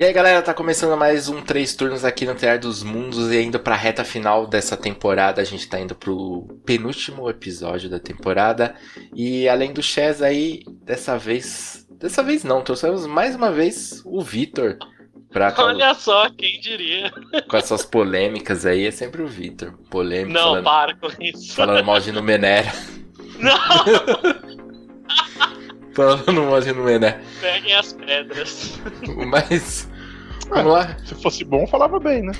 E aí galera, tá começando mais um Três Turnos aqui no Tear dos Mundos e indo pra reta final dessa temporada, a gente tá indo pro penúltimo episódio da temporada. E além do Chess aí, dessa vez. Dessa vez não, trouxemos mais uma vez o Vitor. Pra, Olha só, quem diria. Com as suas polêmicas aí, é sempre o Vitor. Polêmico. Não, falando, para com isso. Falando mal de Numenera. Não! falando mal de Numenera. Peguem as pedras. Mas. Vamos lá? Se fosse bom, falava bem, né?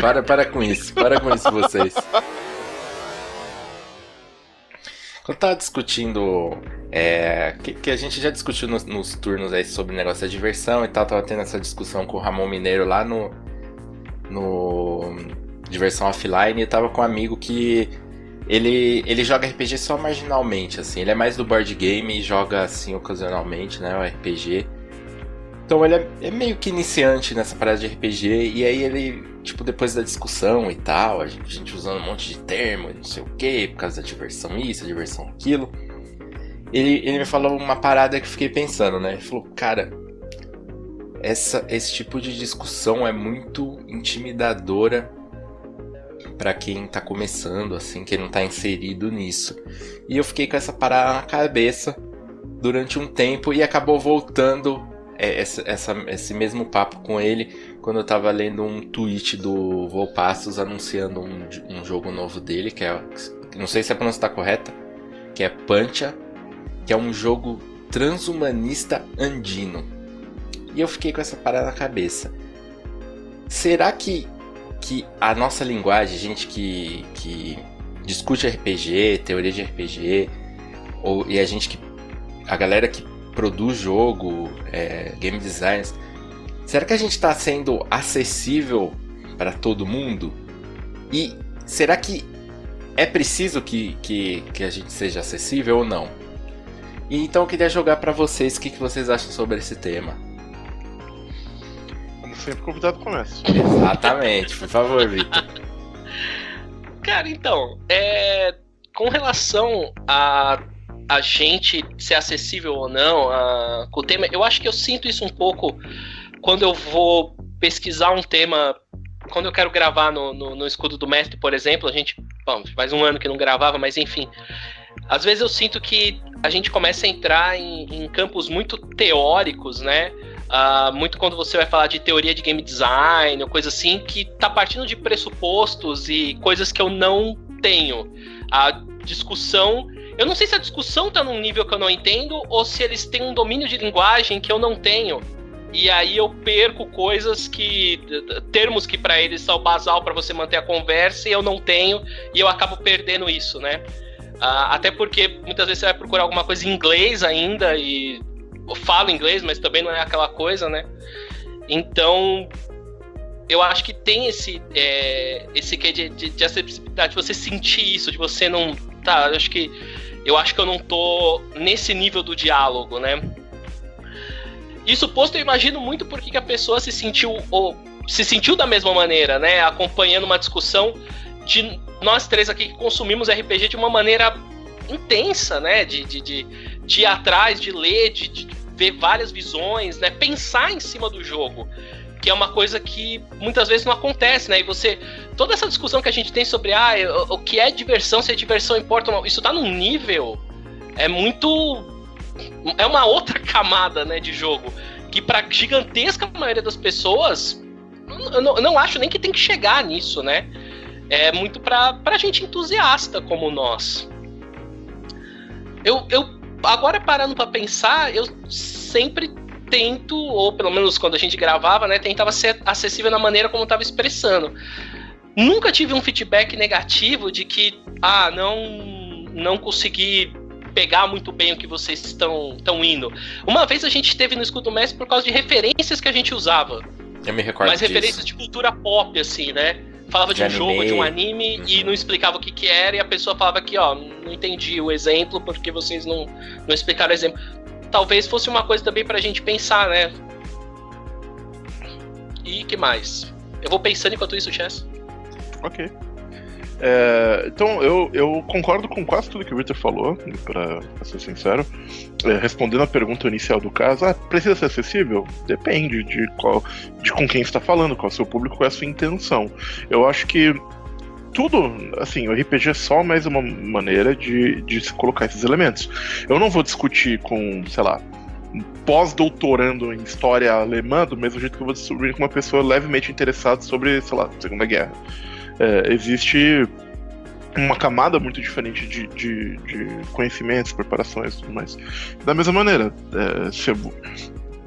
Para, para com isso. Para com isso, vocês. Quando tava discutindo. É, que, que, a gente já discutiu nos, nos, turnos aí sobre o negócio da diversão e tal. Tava tendo essa discussão com o Ramon Mineiro lá no. No. Diversão Offline. E tava com um amigo que. Ele, ele joga RPG só marginalmente, assim. Ele é mais do board game e joga assim ocasionalmente, né? O RPG. Então ele é, é, meio que iniciante nessa parada de RPG, e aí ele, tipo, depois da discussão e tal, a gente, a gente usando um monte de termo, não sei o que, por causa da diversão isso, diversão aquilo. Ele, ele me falou uma parada que eu fiquei pensando, né? Ele falou, cara, essa, esse tipo de discussão é muito intimidadora para quem tá começando, assim, que não tá inserido nisso. E eu fiquei com essa parada na cabeça durante um tempo e acabou voltando é, essa, essa, esse mesmo papo com ele quando eu tava lendo um tweet do Volpassos anunciando um, um jogo novo dele, que é. Não sei se a pronúncia tá correta, que é Pancha, que é um jogo transhumanista andino. E eu fiquei com essa parada na cabeça. Será que, que a nossa linguagem, gente que, que discute RPG, teoria de RPG, ou, e a gente que. a galera que produz jogo, é, game designers, será que a gente está sendo acessível para todo mundo? E será que é preciso que, que, que a gente seja acessível ou não? E então eu queria jogar para vocês o que, que vocês acham sobre esse tema. Sempre, o convidado começa. Exatamente, por favor, Vitor. Cara, então, é, com relação a a gente ser acessível ou não a, com o tema, eu acho que eu sinto isso um pouco quando eu vou pesquisar um tema. Quando eu quero gravar no, no, no escudo do mestre, por exemplo, a gente. Bom, faz um ano que não gravava, mas enfim. Às vezes eu sinto que a gente começa a entrar em, em campos muito teóricos, né? Uh, muito quando você vai falar de teoria de game design ou coisa assim, que tá partindo de pressupostos e coisas que eu não tenho. A discussão eu não sei se a discussão tá num nível que eu não entendo ou se eles têm um domínio de linguagem que eu não tenho. E aí eu perco coisas que. termos que para eles são basal para você manter a conversa e eu não tenho, e eu acabo perdendo isso, né? Uh, até porque muitas vezes você vai procurar alguma coisa em inglês ainda, e falo inglês, mas também não é aquela coisa, né? Então, eu acho que tem esse é, esse que de, de, de acessibilidade, de você sentir isso, de você não. Tá, eu acho que eu acho que eu não tô nesse nível do diálogo, né? Isso posto, eu imagino muito porque que a pessoa se sentiu ou se sentiu da mesma maneira, né? Acompanhando uma discussão de nós três aqui que consumimos RPG de uma maneira intensa, né? De, de, de, de ir atrás, de ler, de, de ver várias visões, né? Pensar em cima do jogo que é uma coisa que muitas vezes não acontece, né? E você. Toda essa discussão que a gente tem sobre ah, o, o que é diversão, se a diversão importa ou não, isso tá num nível. É muito. É uma outra camada, né, de jogo. Que pra gigantesca maioria das pessoas. Eu não, eu não acho nem que tem que chegar nisso, né? É muito pra, pra gente entusiasta como nós. Eu, eu agora parando para pensar, eu sempre tento, ou pelo menos quando a gente gravava, né, tentava ser acessível na maneira como estava expressando. Nunca tive um feedback negativo de que, ah, não, não consegui pegar muito bem o que vocês estão, estão indo. Uma vez a gente teve no Escudo Mestre por causa de referências que a gente usava. Eu me recordo Mas referências de cultura pop, assim, né? Falava de, de um anime. jogo, de um anime uhum. e não explicava o que, que era, e a pessoa falava que, ó, não entendi o exemplo porque vocês não, não explicaram o exemplo talvez fosse uma coisa também pra gente pensar, né? E que mais? Eu vou pensando enquanto isso, Chess. Ok. É, então, eu, eu concordo com quase tudo que o Victor falou, pra ser sincero. É, respondendo a pergunta inicial do caso, ah, precisa ser acessível? Depende de qual, de com quem está falando, qual é o seu público, qual é a sua intenção. Eu acho que tudo, assim, o RPG é só mais uma maneira de, de se colocar esses elementos. Eu não vou discutir com, sei lá, pós-doutorando em história alemã, do mesmo jeito que eu vou descobrir com uma pessoa levemente interessada sobre, sei lá, Segunda Guerra. É, existe uma camada muito diferente de, de, de, conhecimentos, preparações e tudo mais. Da mesma maneira, é, se,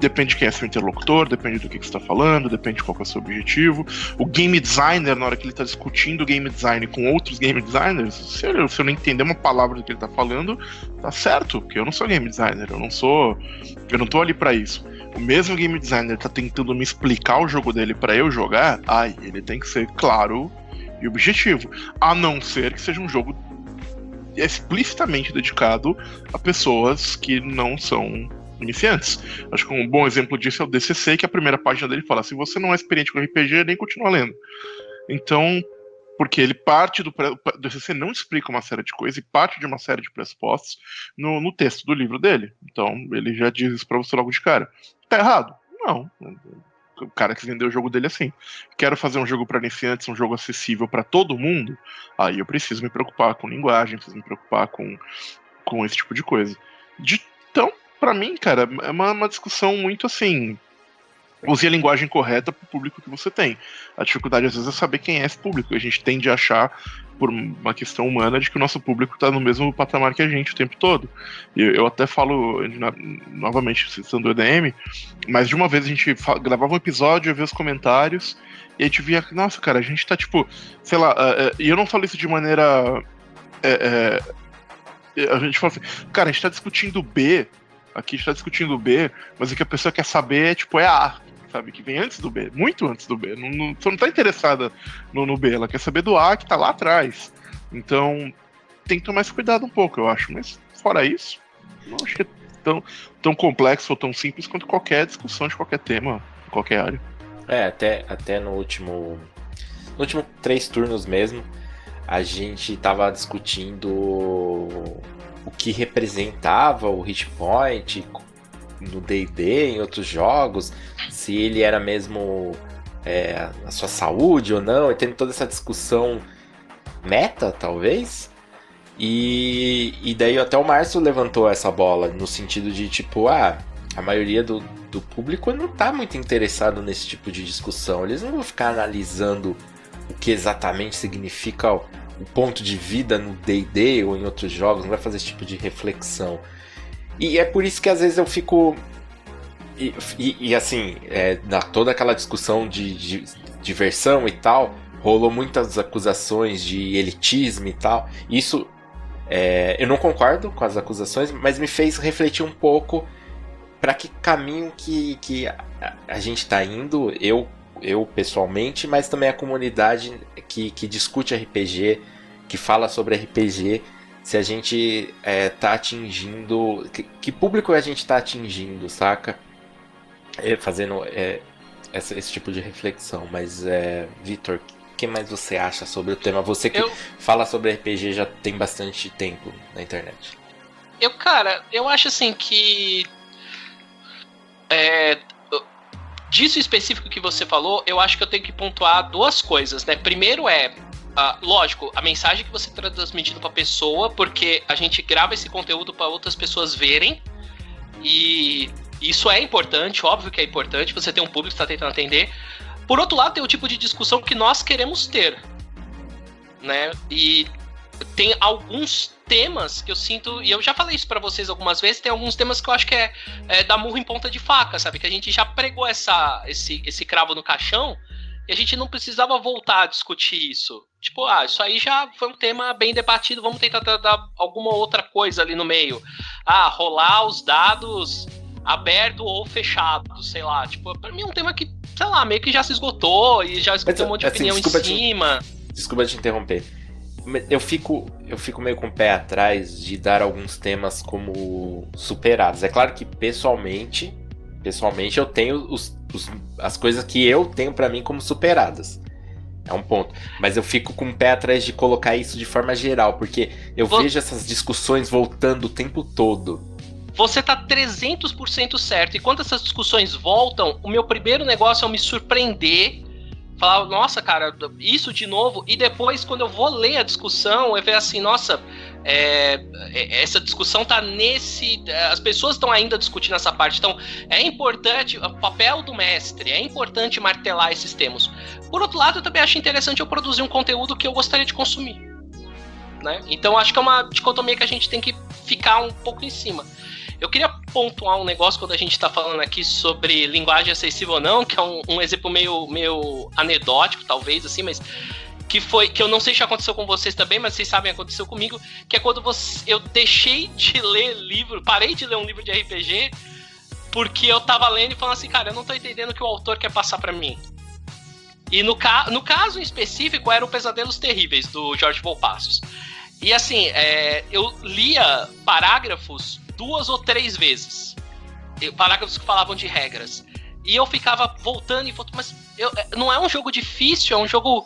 depende de quem é seu interlocutor, depende do que, que você está falando, depende de qual é o seu objetivo. O game designer, na hora que ele está discutindo game design com outros game designers, se eu, se eu não entender uma palavra do que ele está falando, tá certo, porque eu não sou game designer, eu não sou. Eu não tô ali para isso. O mesmo game designer tá tentando me explicar o jogo dele para eu jogar, ai, ele tem que ser claro e objetivo. A não ser que seja um jogo explicitamente dedicado a pessoas que não são iniciantes. Acho que um bom exemplo disso é o DCC, que a primeira página dele fala: se você não é experiente com RPG, nem continua lendo. Então, porque ele parte do. O DCC não explica uma série de coisas e parte de uma série de pressupostos no, no texto do livro dele. Então, ele já diz isso pra você logo de cara. Tá errado? Não. O cara que vendeu o jogo dele assim. Quero fazer um jogo para iniciantes, um jogo acessível para todo mundo. Aí eu preciso me preocupar com linguagem, preciso me preocupar com, com esse tipo de coisa. De, então, para mim, cara, é uma, uma discussão muito assim. Use a linguagem correta para o público que você tem. A dificuldade, às vezes, é saber quem é esse público. A gente tende a achar, por uma questão humana, de que o nosso público está no mesmo patamar que a gente o tempo todo. E eu até falo, novamente, citando o EDM, mas de uma vez a gente gravava um episódio, via os comentários, e a gente via, nossa, cara, a gente tá tipo, sei lá, uh, uh, e eu não falo isso de maneira. Uh, a gente fala assim, cara, a gente tá discutindo B Aqui está discutindo o B, mas o que a pessoa quer saber é, tipo, é a A, sabe? Que vem antes do B, muito antes do B. Não, não, você não está interessada no, no, B, ela quer saber do A que está lá atrás. Então, tem que tomar esse cuidado um pouco, eu acho. Mas, fora isso, não acho que é tão, tão complexo ou tão simples quanto qualquer discussão de qualquer tema, em qualquer área. É, até, até no último. No último três turnos mesmo, a gente estava discutindo o que representava o hit point no D&D, em outros jogos, se ele era mesmo é, a sua saúde ou não, e tendo toda essa discussão meta, talvez. E, e daí até o Márcio levantou essa bola, no sentido de tipo, ah, a maioria do, do público não está muito interessado nesse tipo de discussão. Eles não vão ficar analisando o que exatamente significa o ponto de vida no D&D ou em outros jogos, não vai fazer esse tipo de reflexão. E é por isso que às vezes eu fico e, e, e assim, é, na toda aquela discussão de, de diversão e tal, rolou muitas acusações de elitismo e tal. Isso é, eu não concordo com as acusações, mas me fez refletir um pouco para que caminho que, que a, a gente está indo. Eu eu pessoalmente, mas também a comunidade que, que discute RPG, que fala sobre RPG, se a gente é, tá atingindo. Que, que, público a gente tá atingindo, saca? É, fazendo é, essa, esse tipo de reflexão. Mas, é, Vitor, o que mais você acha sobre o tema? Você que eu... fala sobre RPG já tem bastante tempo na internet. Eu, cara, eu acho assim que. É, disso específico que você falou, eu acho que eu tenho que pontuar duas coisas, né? Primeiro é, uh, lógico, a mensagem que você está transmitindo para a pessoa, porque a gente grava esse conteúdo para outras pessoas verem e isso é importante, óbvio que é importante. Você tem um público que está tentando atender. Por outro lado, tem o tipo de discussão que nós queremos ter, né? E tem alguns temas que eu sinto, e eu já falei isso para vocês algumas vezes, tem alguns temas que eu acho que é, é dar murro em ponta de faca, sabe? Que a gente já pregou essa, esse, esse cravo no caixão e a gente não precisava voltar a discutir isso. Tipo, ah, isso aí já foi um tema bem debatido, vamos tentar dar alguma outra coisa ali no meio. Ah, rolar os dados aberto ou fechado, sei lá. Tipo, pra mim é um tema que, sei lá, meio que já se esgotou e já escutou um monte de assim, opinião em cima. Te, desculpa te interromper eu fico, eu fico meio com o pé atrás de dar alguns temas como superados. É claro que pessoalmente, pessoalmente eu tenho os, os, as coisas que eu tenho para mim como superadas. É um ponto. Mas eu fico com o pé atrás de colocar isso de forma geral, porque eu Vou... vejo essas discussões voltando o tempo todo. Você tá 300% certo. E quando essas discussões voltam, o meu primeiro negócio é me surpreender falar, nossa, cara, isso de novo. E depois, quando eu vou ler a discussão, eu ver assim, nossa, é, é, essa discussão tá nesse. As pessoas estão ainda discutindo essa parte. Então, é importante, o papel do mestre, é importante martelar esses termos. Por outro lado, eu também acho interessante eu produzir um conteúdo que eu gostaria de consumir. Né? Então, acho que é uma dicotomia que a gente tem que ficar um pouco em cima. Eu queria pontuar um negócio quando a gente está falando aqui sobre linguagem acessível ou não, que é um, um, exemplo meio, meio anedótico, talvez, assim, mas que foi que eu não sei se aconteceu com vocês também, mas vocês sabem aconteceu comigo, que é quando você, eu deixei de ler livro, parei de ler um livro de RPG porque eu tava lendo e falando assim, cara, eu não tô entendendo o que o autor quer passar para mim. E no, ca no caso em específico era o Pesadelos Terríveis do Jorge Volpassos. E assim, é, eu lia parágrafos duas ou três vezes. Parágrafos que falavam de regras. E eu ficava voltando e voltando, mas eu, é, não é um jogo difícil, é um jogo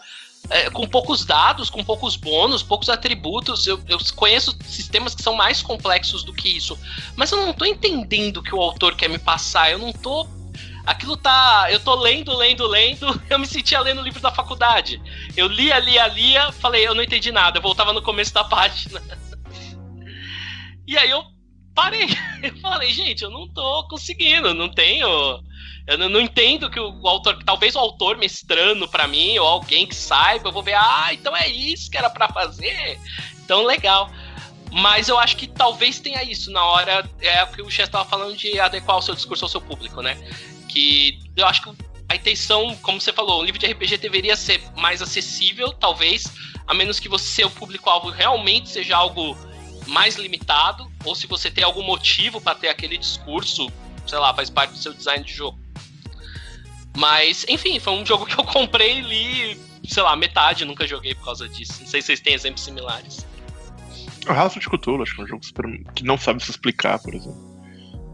é, com poucos dados, com poucos bônus, poucos atributos. Eu, eu, conheço sistemas que são mais complexos do que isso. Mas eu não tô entendendo o que o autor quer me passar. Eu não tô. Aquilo tá. Eu tô lendo, lendo, lendo. Eu me sentia lendo o livro da faculdade. Eu lia, lia, lia, falei, eu não entendi nada. Eu voltava no começo da página. E aí eu parei. Eu falei, gente, eu não tô conseguindo, não tenho. Eu não, entendo que o, o, autor, talvez o autor mestrando para mim, ou alguém que saiba, eu vou ver, ah, então é isso que era para fazer. Então, legal. Mas eu acho que talvez tenha isso na hora, é o que o Chess estava falando de adequar o seu discurso ao seu público, né? Que eu acho que a intenção, como você falou, o livro de RPG deveria ser mais acessível, talvez, a menos que você, o público-alvo realmente seja algo mais limitado, ou se você tem algum motivo para ter aquele discurso, sei lá, faz parte do seu design de jogo. Mas, enfim, foi um jogo que eu comprei e li, sei lá, metade, nunca joguei por causa disso. Não sei se vocês têm exemplos similares. O Rastro de Cthulhu, acho que é um jogo super... que não sabe se explicar, por exemplo.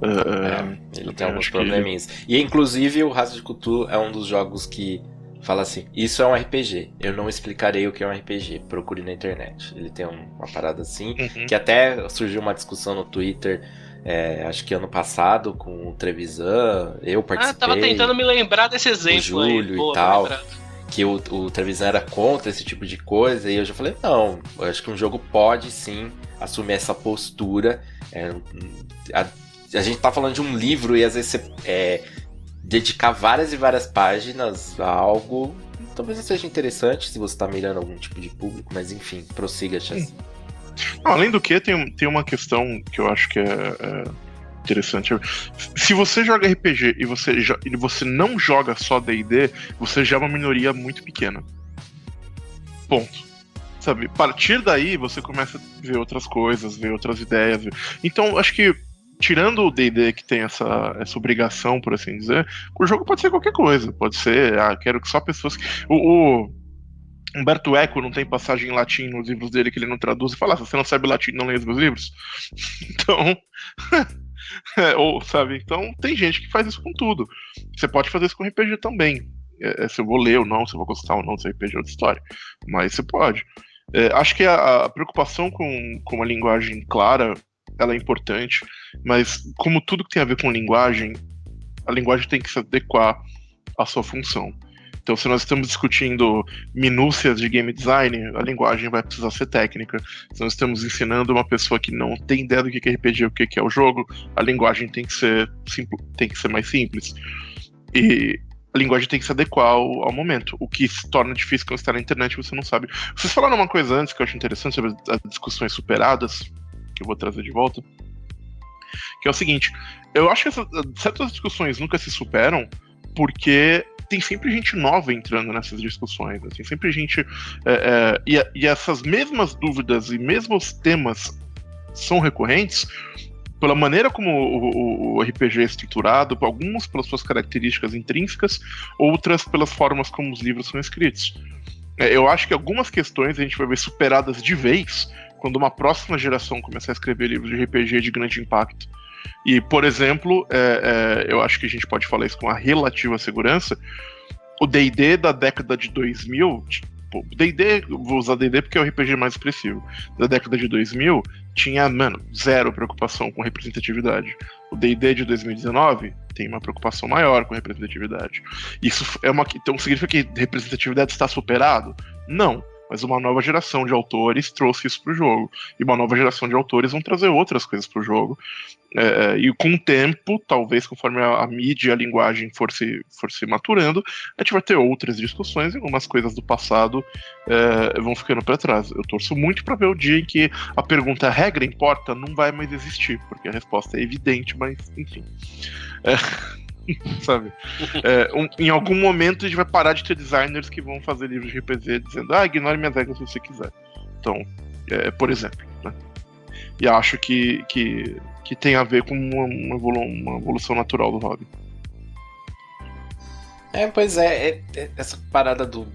Uh, é, ele tem alguns probleminhas. Que... E inclusive o Rastro de Cthulhu é um dos jogos que fala assim: Isso é um RPG. Eu não explicarei o que é um RPG. Procure na internet. Ele tem uma parada assim. Uhum. Que até surgiu uma discussão no Twitter. É, acho que ano passado com o Trevisan, eu participei. Ah, tava tentando me lembrar desse exemplo. Júlio e tal. Que o, o Trevisan era contra esse tipo de coisa. E eu já falei: não, eu acho que um jogo pode sim assumir essa postura. É, a, a gente tá falando de um livro e às vezes você é, dedicar várias e várias páginas a algo talvez não seja interessante se você está mirando algum tipo de público, mas enfim, prossiga, Chess. Além do que, tem, tem uma questão que eu acho que é, é interessante. Se você joga RPG e você, e você não joga só DD, você já é uma minoria muito pequena. Ponto. Sabe? A partir daí você começa a ver outras coisas, ver outras ideias. Então, acho que tirando o D&D que tem essa, essa obrigação, por assim dizer, o jogo pode ser qualquer coisa. Pode ser, ah, quero que só pessoas... O, o Humberto Eco não tem passagem em latim nos livros dele que ele não traduz e fala, ah, se você não sabe latim, não lê os meus livros. Então... é, ou, sabe? Então tem gente que faz isso com tudo. Você pode fazer isso com RPG também. É, é, se eu vou ler ou não, se eu vou gostar ou não desse RPG é outra história. Mas você pode. É, acho que a, a, preocupação com, com uma linguagem clara ela é importante, mas como tudo que tem a ver com linguagem, a linguagem tem que se adequar à sua função. Então, se nós estamos discutindo minúcias de game design, a linguagem vai precisar ser técnica. Se nós estamos ensinando uma pessoa que não tem ideia do que é RPG, o que é o jogo, a linguagem tem que ser, tem que ser mais simples. E a linguagem tem que se adequar ao, ao, momento, o que se torna difícil quando está na internet você não sabe. Vocês falaram uma coisa antes que eu acho interessante sobre as discussões superadas que eu vou trazer de volta. Que é o seguinte, eu acho que essa, certas discussões nunca se superam porque tem sempre gente nova entrando nessas discussões, tem sempre gente. É, é, e, e, essas mesmas dúvidas e mesmos temas são recorrentes pela maneira como o, o, o RPG é estruturado, alguns pelas suas características intrínsecas, outras pelas formas como os livros são escritos. É, eu acho que algumas questões a gente vai ver superadas de vez quando uma próxima geração começar a escrever livros de RPG de grande impacto. E, por exemplo, é, é, eu acho que a gente pode falar isso com a relativa segurança. o D&D da década de 2000, tipo, D&D, vou usar D&D porque é o RPG mais expressivo, da década de 2000, tinha, mano, zero preocupação com representatividade. O D&D de 2019 tem uma preocupação maior com representatividade. Isso é uma então significa que representatividade está superado? Não mas uma nova geração de autores trouxe isso para o jogo. E uma nova geração de autores vão trazer outras coisas para o jogo. É, é, e com o tempo, talvez conforme a, a, mídia e a linguagem for se, for se maturando, a gente vai ter outras discussões e algumas coisas do passado é, vão ficando para trás. Eu torço muito para ver o dia em que a pergunta regra importa não vai mais existir, porque a resposta é evidente, mas enfim. É. sabe? É, um, em algum momento a gente vai parar de ter designers que vão fazer livros de RPG dizendo, ah, ignore minhas regras se você quiser. Então, é, por exemplo, né? E acho que, que, que tem a ver com uma, uma, uma evolução natural do hobby. É, pois é, é, é, essa parada do.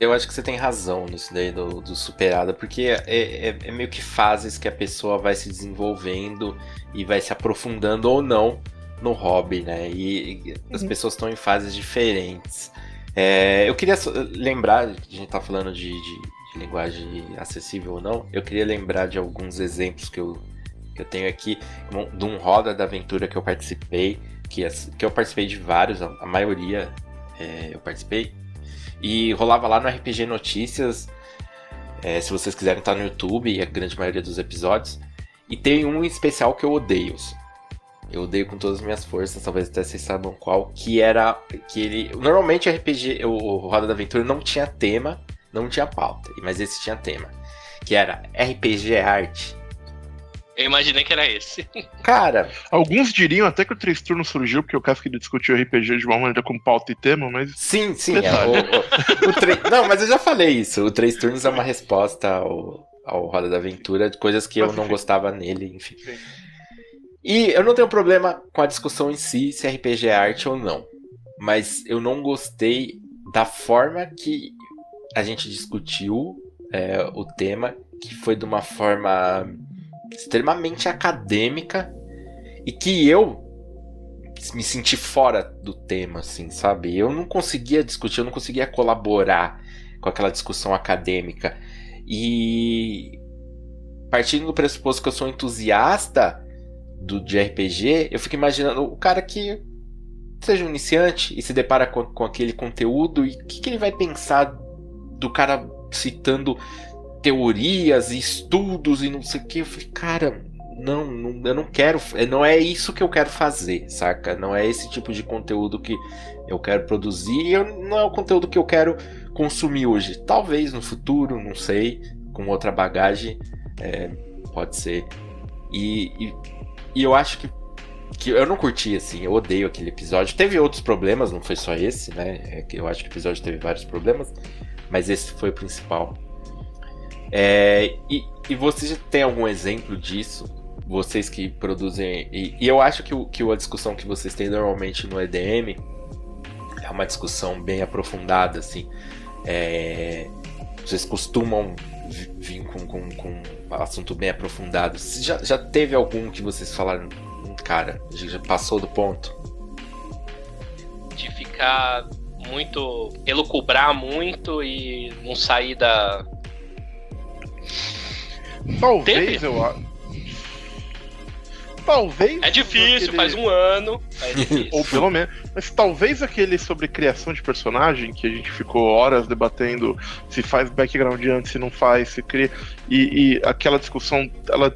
Eu acho que você tem razão nisso daí do, do superada, porque é, é, é meio que fases que a pessoa vai se desenvolvendo e vai se aprofundando ou não no hobby, né? E, e as uhum. pessoas estão em fases diferentes. É, eu queria lembrar, a gente tá falando de, de, de, linguagem acessível ou não, eu queria lembrar de alguns exemplos que eu, que eu tenho aqui, de um Roda da Aventura que eu participei, que, que eu participei de vários, a, maioria é, eu participei, e rolava lá no RPG Notícias, é, se vocês quiserem estar tá no YouTube, a grande maioria dos episódios, e tem um especial que eu odeio, eu odeio com todas as minhas forças, talvez até vocês saibam qual, que era que ele, normalmente RPG, o Roda da Aventura não tinha tema, não tinha pauta, mas esse tinha tema, que era RPG arte. Eu imaginei que era esse. Cara, alguns diriam até que o Três Turnos surgiu porque o caso que ele discutiu RPG de uma maneira com pauta e tema, mas Sim, sim, é, o, o, o Não, mas eu já falei isso. O Três Turnos é uma resposta ao, ao Roda da Aventura de coisas que mas, eu não enfim. gostava nele, enfim. Sim. E eu não tenho problema com a discussão em si, se RPG é arte ou não. Mas eu não gostei da forma que a gente discutiu é, o tema, que foi de uma forma extremamente acadêmica e que eu me senti fora do tema, assim, sabe? Eu não conseguia discutir, eu não conseguia colaborar com aquela discussão acadêmica. E partindo do pressuposto que eu sou entusiasta, do, de RPG, eu fico imaginando o cara que seja um iniciante e se depara com, com aquele conteúdo e o que, que ele vai pensar do cara citando teorias e estudos e não sei o que. Eu falei, cara, não, não, eu não quero. Não é isso que eu quero fazer, saca? Não é esse tipo de conteúdo que eu quero produzir e eu, não é o conteúdo que eu quero consumir hoje. Talvez no futuro, não sei, com outra bagagem, é, pode ser. E, e e eu acho que, que eu não curti, assim, eu odeio aquele episódio. Teve outros problemas, não foi só esse, né? É eu acho que o episódio teve vários problemas, mas esse foi o principal. É, e, e você já tem algum exemplo disso? Vocês que produzem. E, e, eu acho que, que a discussão que vocês têm normalmente no EDM é uma discussão bem aprofundada, assim. É, vocês costumam vir com, com, com assunto bem aprofundado. Já, já teve algum que vocês falaram, hum, cara, já passou do ponto? De ficar muito. elucubrar muito e não sair da. Talvez teve? eu talvez. É difícil, aquele... faz um ano. É difícil. Ou pelo menos. Mas talvez aquele sobre criação de personagem, que a gente ficou horas debatendo se faz background antes, se não faz, se cria. E, e aquela discussão, ela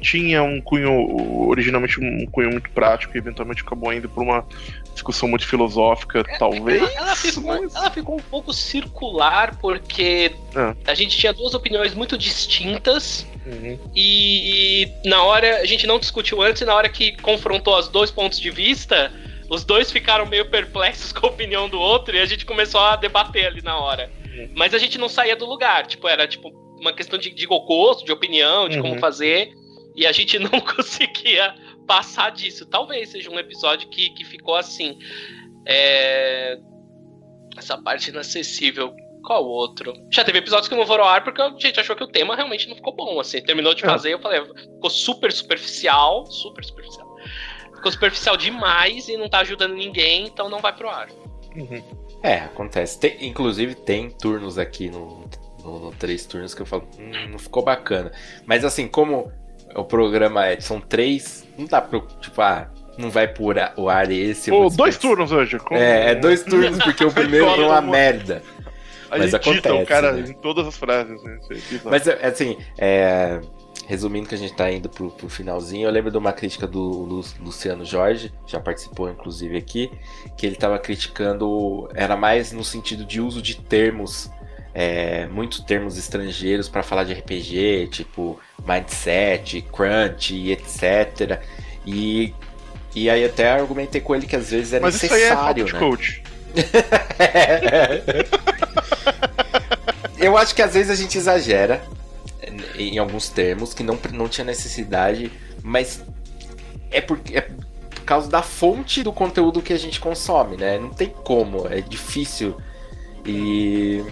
tinha um cunho, originalmente um cunho muito prático, e eventualmente acabou indo por uma discussão muito filosófica, é, talvez. Ela, ela, ficou, mas... ela, ficou, um pouco circular, porque é. a gente tinha duas opiniões muito distintas. Uhum. E, e, na hora, a gente não discutiu antes, e na hora que confrontou os dois pontos de vista, os dois ficaram meio perplexos com a opinião do outro e a gente começou a debater ali na hora. Uhum. Mas a gente não saía do lugar, tipo, era tipo uma questão de, de gosto, de opinião, de uhum. como fazer. E a gente não conseguia passar disso. Talvez seja um episódio que, que ficou assim. É... Essa parte inacessível. Qual outro? Já teve episódios que não foram ao ar porque a gente achou que o tema realmente não ficou bom. Assim, terminou de é. fazer, eu falei, ficou super superficial. Super superficial. Ficou superficial demais e não tá ajudando ninguém, então não vai pro ar. Uhum. É, acontece. Tem, inclusive tem turnos aqui no, no, no, três turnos que eu falo, hum, não ficou bacana. Mas assim, como o programa é, são três, não dá pra, tipo, ah, não vai por o ar esse. Pô, dois turnos hoje. Como... É, é dois turnos porque o primeiro foi uma merda. A Mas acontece. O cara né? em todas as frases, né? Mas assim, é, resumindo que a gente tá indo pro, pro finalzinho, eu lembro de uma crítica do Lu, Luciano Jorge, já participou inclusive aqui, que ele tava criticando, era mais no sentido de uso de termos, é, muitos termos estrangeiros para falar de RPG, tipo mindset, crunch e etc. E, e aí até argumentei com ele que às vezes é Mas necessário, isso aí é né? coach. eu acho que às vezes a gente exagera em alguns termos que não, não tinha necessidade, mas é porque é por causa da fonte do conteúdo que a gente consome, né? Não tem como, é difícil. E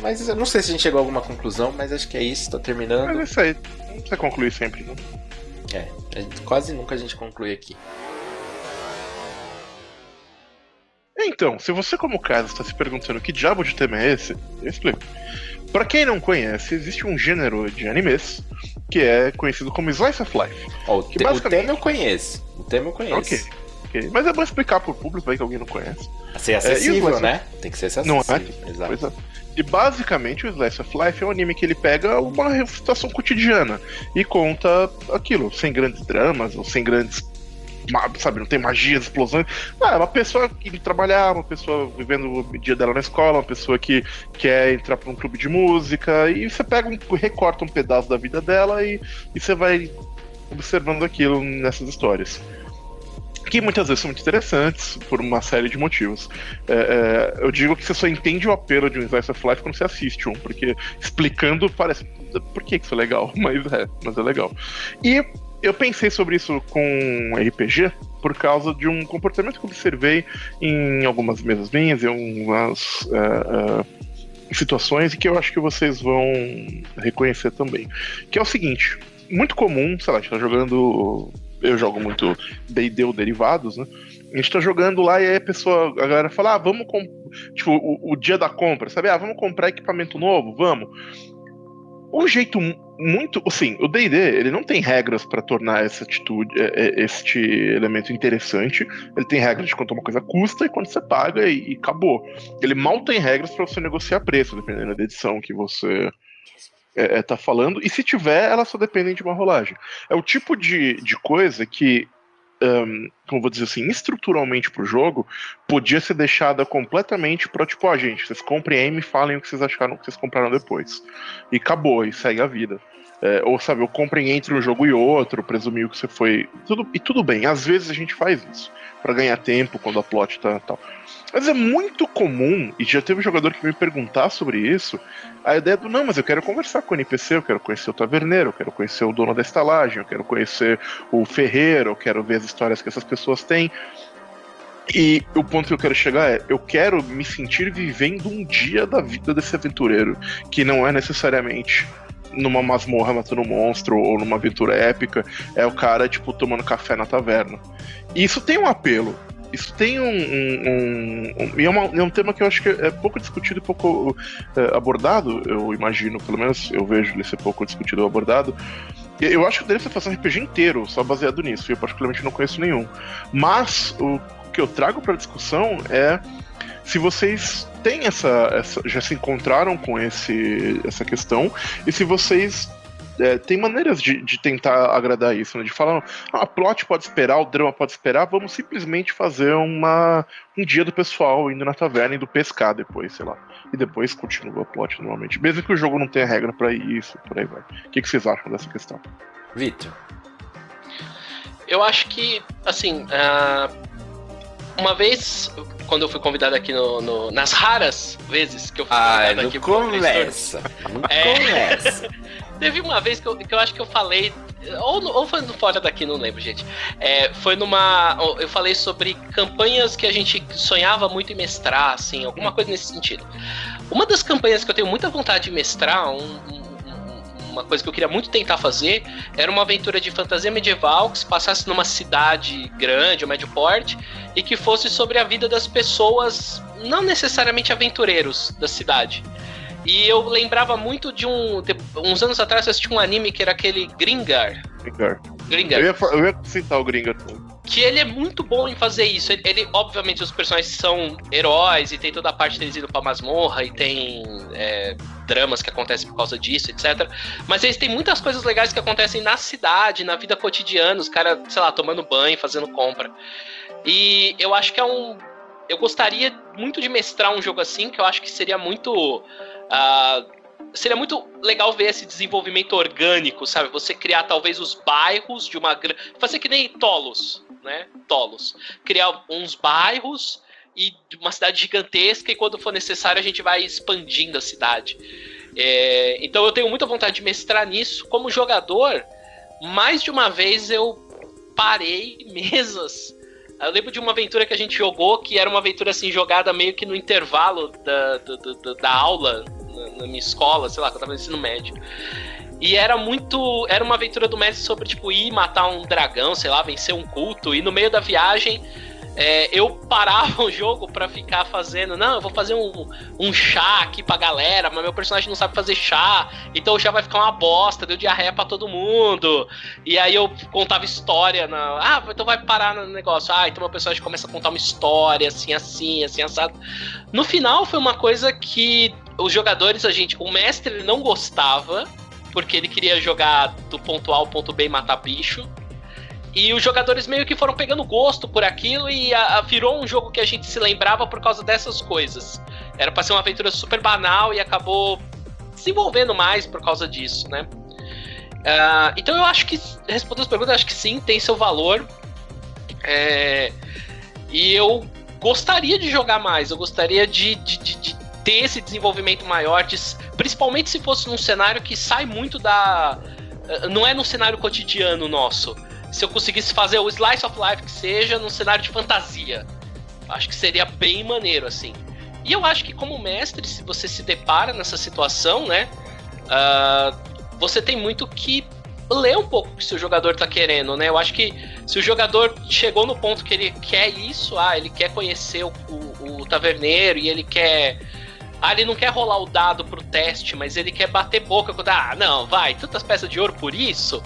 mas eu não sei se a gente chegou a alguma conclusão, mas acho que é isso, tá terminando. Mas é isso aí, não precisa concluir sempre, não. É, quase nunca a gente conclui aqui. Então, se você como casa está se perguntando que diabo de tema é esse, eu explico. Para quem não conhece, existe um gênero de animes que é conhecido como Slice of Life. Oh, que te, basicamente... O tema eu conheço. O tema eu conheço. Ok. okay. Mas é bom explicar pro público aí que alguém não conhece. Ser acessível, é, né? Tem que ser acessível. Não é? Exato. É. E basicamente o Slice of Life é um anime que ele pega uma situação cotidiana e conta aquilo, sem grandes dramas ou sem grandes sabe, não tem magias, explosões. Ah, é uma pessoa que trabalhar, uma pessoa vivendo o dia dela na escola, uma pessoa que quer entrar para um clube de música, e você pega um, recorta um pedaço da vida dela e, e você vai observando aquilo nessas histórias que muitas vezes são muito interessantes por uma série de motivos. É, é, eu digo que você só entende o apelo de um Slice of Life quando você assiste um, porque explicando parece. Por que isso é legal? Mas é, mas é legal. E eu pensei sobre isso com RPG por causa de um comportamento que observei em algumas mesas minhas, em algumas uh, uh, situações, e que eu acho que vocês vão reconhecer também. Que é o seguinte: muito comum, sei lá, a gente tá jogando. Eu jogo muito DD ou derivados, né? A gente tá jogando lá e aí a pessoa, a galera fala, ah, vamos. Tipo, o, o dia da compra, sabe? Ah, vamos comprar equipamento novo? Vamos. Um jeito muito, assim, o D&D ele não tem regras para tornar essa atitude, é, é, este elemento interessante. Ele tem regras de quanto uma coisa custa e quanto você paga e, e acabou. Ele mal tem regras para você negociar preço, dependendo da edição que você é, é, tá falando. E se tiver, elas só dependem de uma rolagem. É o tipo de, de coisa que um, como vou dizer assim, estruturalmente pro jogo, podia ser deixada completamente para tipo, ó, oh, gente, vocês comprem e me falem o que vocês acharam que vocês compraram depois. E acabou, e segue a vida. É, ou sabe, ou comprem entre um jogo e outro, presumiu que você foi. Tudo, e tudo bem, às vezes a gente faz isso, para ganhar tempo quando a plot tá tal. Mas é muito comum, e já teve um jogador que me perguntar sobre isso, a ideia do não, mas eu quero conversar com o NPC, eu quero conhecer o taverneiro, eu quero conhecer o dono da estalagem, eu quero conhecer o ferreiro, eu quero ver as histórias que essas pessoas têm. E o ponto que eu quero chegar é: eu quero me sentir vivendo um dia da vida desse aventureiro, que não é necessariamente numa masmorra matando um monstro ou numa aventura épica, é o cara, tipo, tomando café na taverna. E isso tem um apelo isso tem um. um, um, e é, uma, é, um tema que eu acho que é pouco discutido e pouco é, abordado, eu imagino, pelo menos eu vejo ele ser pouco discutido ou abordado. Eu acho que deve ser fazer um RPG inteiro, só baseado nisso, e eu particularmente não conheço nenhum. Mas o que eu trago para discussão é se vocês têm essa, essa, já se encontraram com esse, essa questão e se vocês é, tem maneiras de, de, tentar agradar isso, né? De falar, ah, a plot pode esperar, o drama pode esperar, vamos simplesmente fazer uma, um dia do pessoal indo na taverna e do pescar depois, sei lá. E depois continua a plot normalmente. Mesmo que o jogo não tenha regra para isso, por aí vai. O que, que vocês acham dessa questão? Vitor. Eu acho que, assim, uh, uma vez, quando eu fui convidado aqui no, no, nas raras vezes que eu fui convidado Ai, aqui começa, não é, começa. Teve uma vez que eu, que eu acho que eu falei. Ou, ou foi no Fora daqui, não lembro, gente. É, foi numa. Eu falei sobre campanhas que a gente sonhava muito em mestrar, assim, alguma coisa nesse sentido. Uma das campanhas que eu tenho muita vontade de mestrar, um, um, uma coisa que eu queria muito tentar fazer era uma aventura de fantasia medieval que se passasse numa cidade grande, ou médio porte, e que fosse sobre a vida das pessoas, não necessariamente aventureiros da cidade. E eu lembrava muito de um. De, uns anos atrás eu assisti um anime que era aquele Gringar. Gringar. Gringar. Eu ia, eu ia citar o Gringar também que ele é muito bom em fazer isso. Ele, ele, obviamente, os personagens são heróis e tem toda a parte deles indo pra masmorra e tem é, dramas que acontecem por causa disso, etc. Mas eles têm muitas coisas legais que acontecem na cidade, na vida cotidiana, os caras, sei lá, tomando banho, fazendo compra. E eu acho que é um. Eu gostaria muito de mestrar um jogo assim, que eu acho que seria muito. Uh, seria muito legal ver esse desenvolvimento orgânico, sabe? Você criar talvez os bairros de uma fazer que nem Tolos, né? Tolos. Criar uns bairros e uma cidade gigantesca e quando for necessário a gente vai expandindo a cidade. É, então eu tenho muita vontade de mestrar nisso. Como jogador, mais de uma vez eu parei mesas. Eu lembro de uma aventura que a gente jogou que era uma aventura assim jogada meio que no intervalo da, da, da aula na, minha escola, sei lá, quando eu tava no ensino médio. E era muito. Era uma aventura do mestre sobre, tipo, ir matar um dragão, sei lá, vencer um culto. E no meio da viagem, é, eu parava o jogo para ficar fazendo. Não, eu vou fazer um, um chá aqui pra galera, mas meu personagem não sabe fazer chá. Então o chá vai ficar uma bosta, deu diarreia pra todo mundo. E aí eu contava história. Na, ah, então vai parar no negócio. Ah, então meu personagem começa a contar uma história, assim, assim, assim, assado. No final foi uma coisa que os jogadores, a gente. O mestre não gostava porque ele queria jogar do ponto A ao ponto B e matar bicho. E os jogadores meio que foram pegando gosto por aquilo e a, a, virou um jogo que a gente se lembrava por causa dessas coisas. Era pra ser uma aventura super banal e acabou desenvolvendo mais por causa disso, né? Uh, então eu acho que, respondendo as perguntas, acho que sim, tem seu valor. É, e eu gostaria de jogar mais, eu gostaria de, de, de, de ter esse desenvolvimento maior, de, principalmente se fosse num cenário que sai muito da. Eh, não é num cenário cotidiano nosso. Se eu conseguisse fazer o slice of life que seja num cenário de fantasia. Acho que seria bem maneiro, assim. E eu acho que, como mestre, se você se depara nessa situação, né? Uh, você tem muito que ler um pouco o que o jogador tá querendo, né? Eu acho que se o jogador chegou no ponto que ele quer isso, ah, ele quer conhecer o, o, o taverneiro e ele quer ah, ele não quer rolar o dado pro teste, mas ele quer bater boca com. Ah, não, vai, tantas peças de ouro por isso.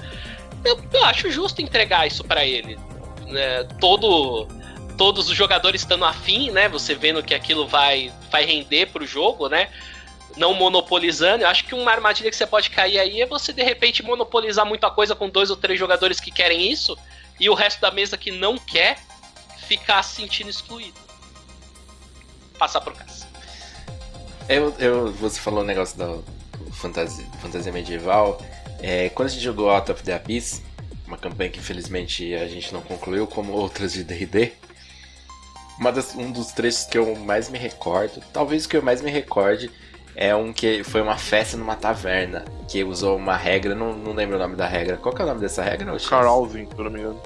Eu, eu acho justo entregar isso para ele. Né? Todo, todos os jogadores estando afim, né? Você vendo que aquilo vai, vai render pro jogo, né? Não monopolizando. Eu acho que uma armadilha que você pode cair aí é você de repente monopolizar muita coisa com dois ou três jogadores que querem isso e o resto da mesa que não quer ficar se sentindo excluído. Passar pro caso. Eu, eu, você falou o negócio da fantasia, fantasia medieval. É, quando a gente jogou Out of the Abyss, uma campanha que infelizmente a gente não concluiu, como outras de D&D, um dos trechos que eu mais me recordo, talvez o que eu mais me recorde, é um que foi uma festa numa taverna, que usou uma regra, não, não lembro o nome da regra. Qual que é o nome dessa regra? Carousing, se não me engano.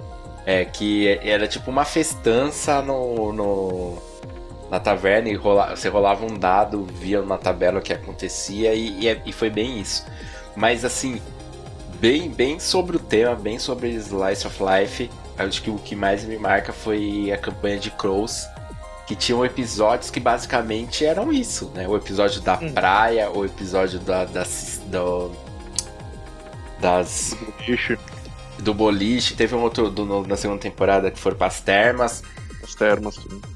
É, que era tipo uma festança no, no na taverna e rola, você rolava um dado, via na tabela o que acontecia e, e, é, e, foi bem isso. Mas assim, bem, bem sobre o tema, bem sobre Slice of Life, acho que o que mais me marca foi a campanha de Crows, que tinham episódios que basicamente eram isso, né? O episódio da hum. praia, o episódio da, das, do, das... Boliche. Do boliche. Teve um outro do, na segunda temporada que foram para as termas. As termas, sim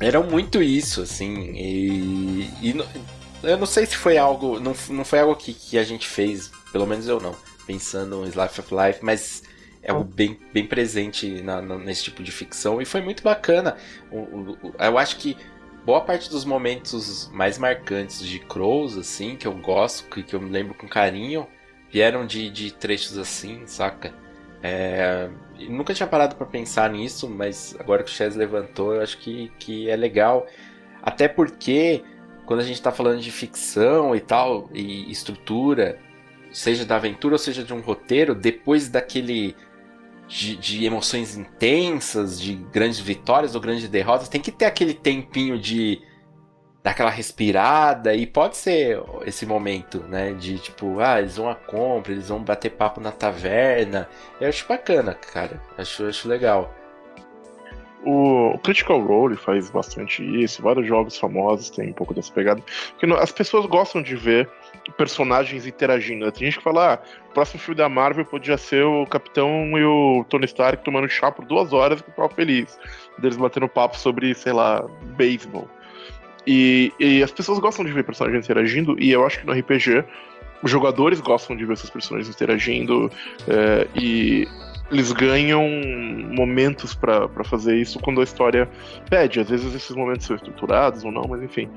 eram muito isso, assim, e, e eu não sei se foi algo, não, não foi algo que, que a gente fez, pelo menos eu não, pensando em Life of Life, mas é algo bem, bem presente na, na, nesse tipo de ficção e foi muito bacana. O, o, eu acho que boa parte dos momentos mais marcantes de Crows, assim, que eu gosto, que, que eu me lembro com carinho, vieram de, de trechos assim, saca? É, nunca tinha parado para pensar nisso, mas agora que o Chess levantou, eu acho que, que é legal. Até porque, quando a gente está falando de ficção e tal, e estrutura, seja da aventura ou seja de um roteiro, depois daquele. De, de emoções intensas, de grandes vitórias ou grandes derrotas, tem que ter aquele tempinho de dar aquela respirada e pode ser esse momento, né? De tipo, ah, eles vão a compra, eles vão bater papo na taverna. Eu acho bacana, cara. Acho, acho legal. O Critical Role faz bastante isso, vários jogos famosos têm um pouco dessa pegada. Porque as pessoas gostam de ver personagens interagindo. Tem gente que fala, ah, o próximo filme da Marvel podia ser o Capitão e o Tony Stark tomando chá por duas horas e ficava feliz. Deles batendo papo sobre, sei lá, beisebol. E, e as pessoas gostam de ver personagens interagindo, e eu acho que no RPG os jogadores gostam de ver seus personagens interagindo é, e eles ganham momentos para fazer isso quando a história pede. Às vezes esses momentos são estruturados ou não, mas enfim.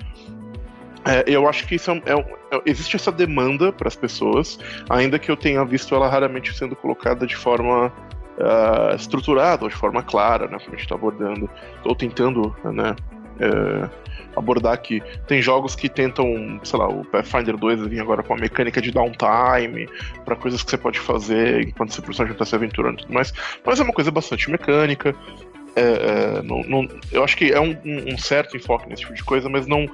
É, eu acho que isso é, é, é existe essa demanda para as pessoas, ainda que eu tenha visto ela raramente sendo colocada de forma uh, estruturada ou de forma clara, né, como a gente está abordando, ou tentando, né, uh, abordar aqui. Tem jogos que tentam, sei lá, o Pathfinder 2 vem agora com a mecânica de downtime, para coisas que você pode fazer enquanto seu personagem está se aventurando e tudo mais. Mas é uma coisa bastante mecânica. É, é, não, não, eu acho que é um, um, certo enfoque nesse tipo de coisa, mas não,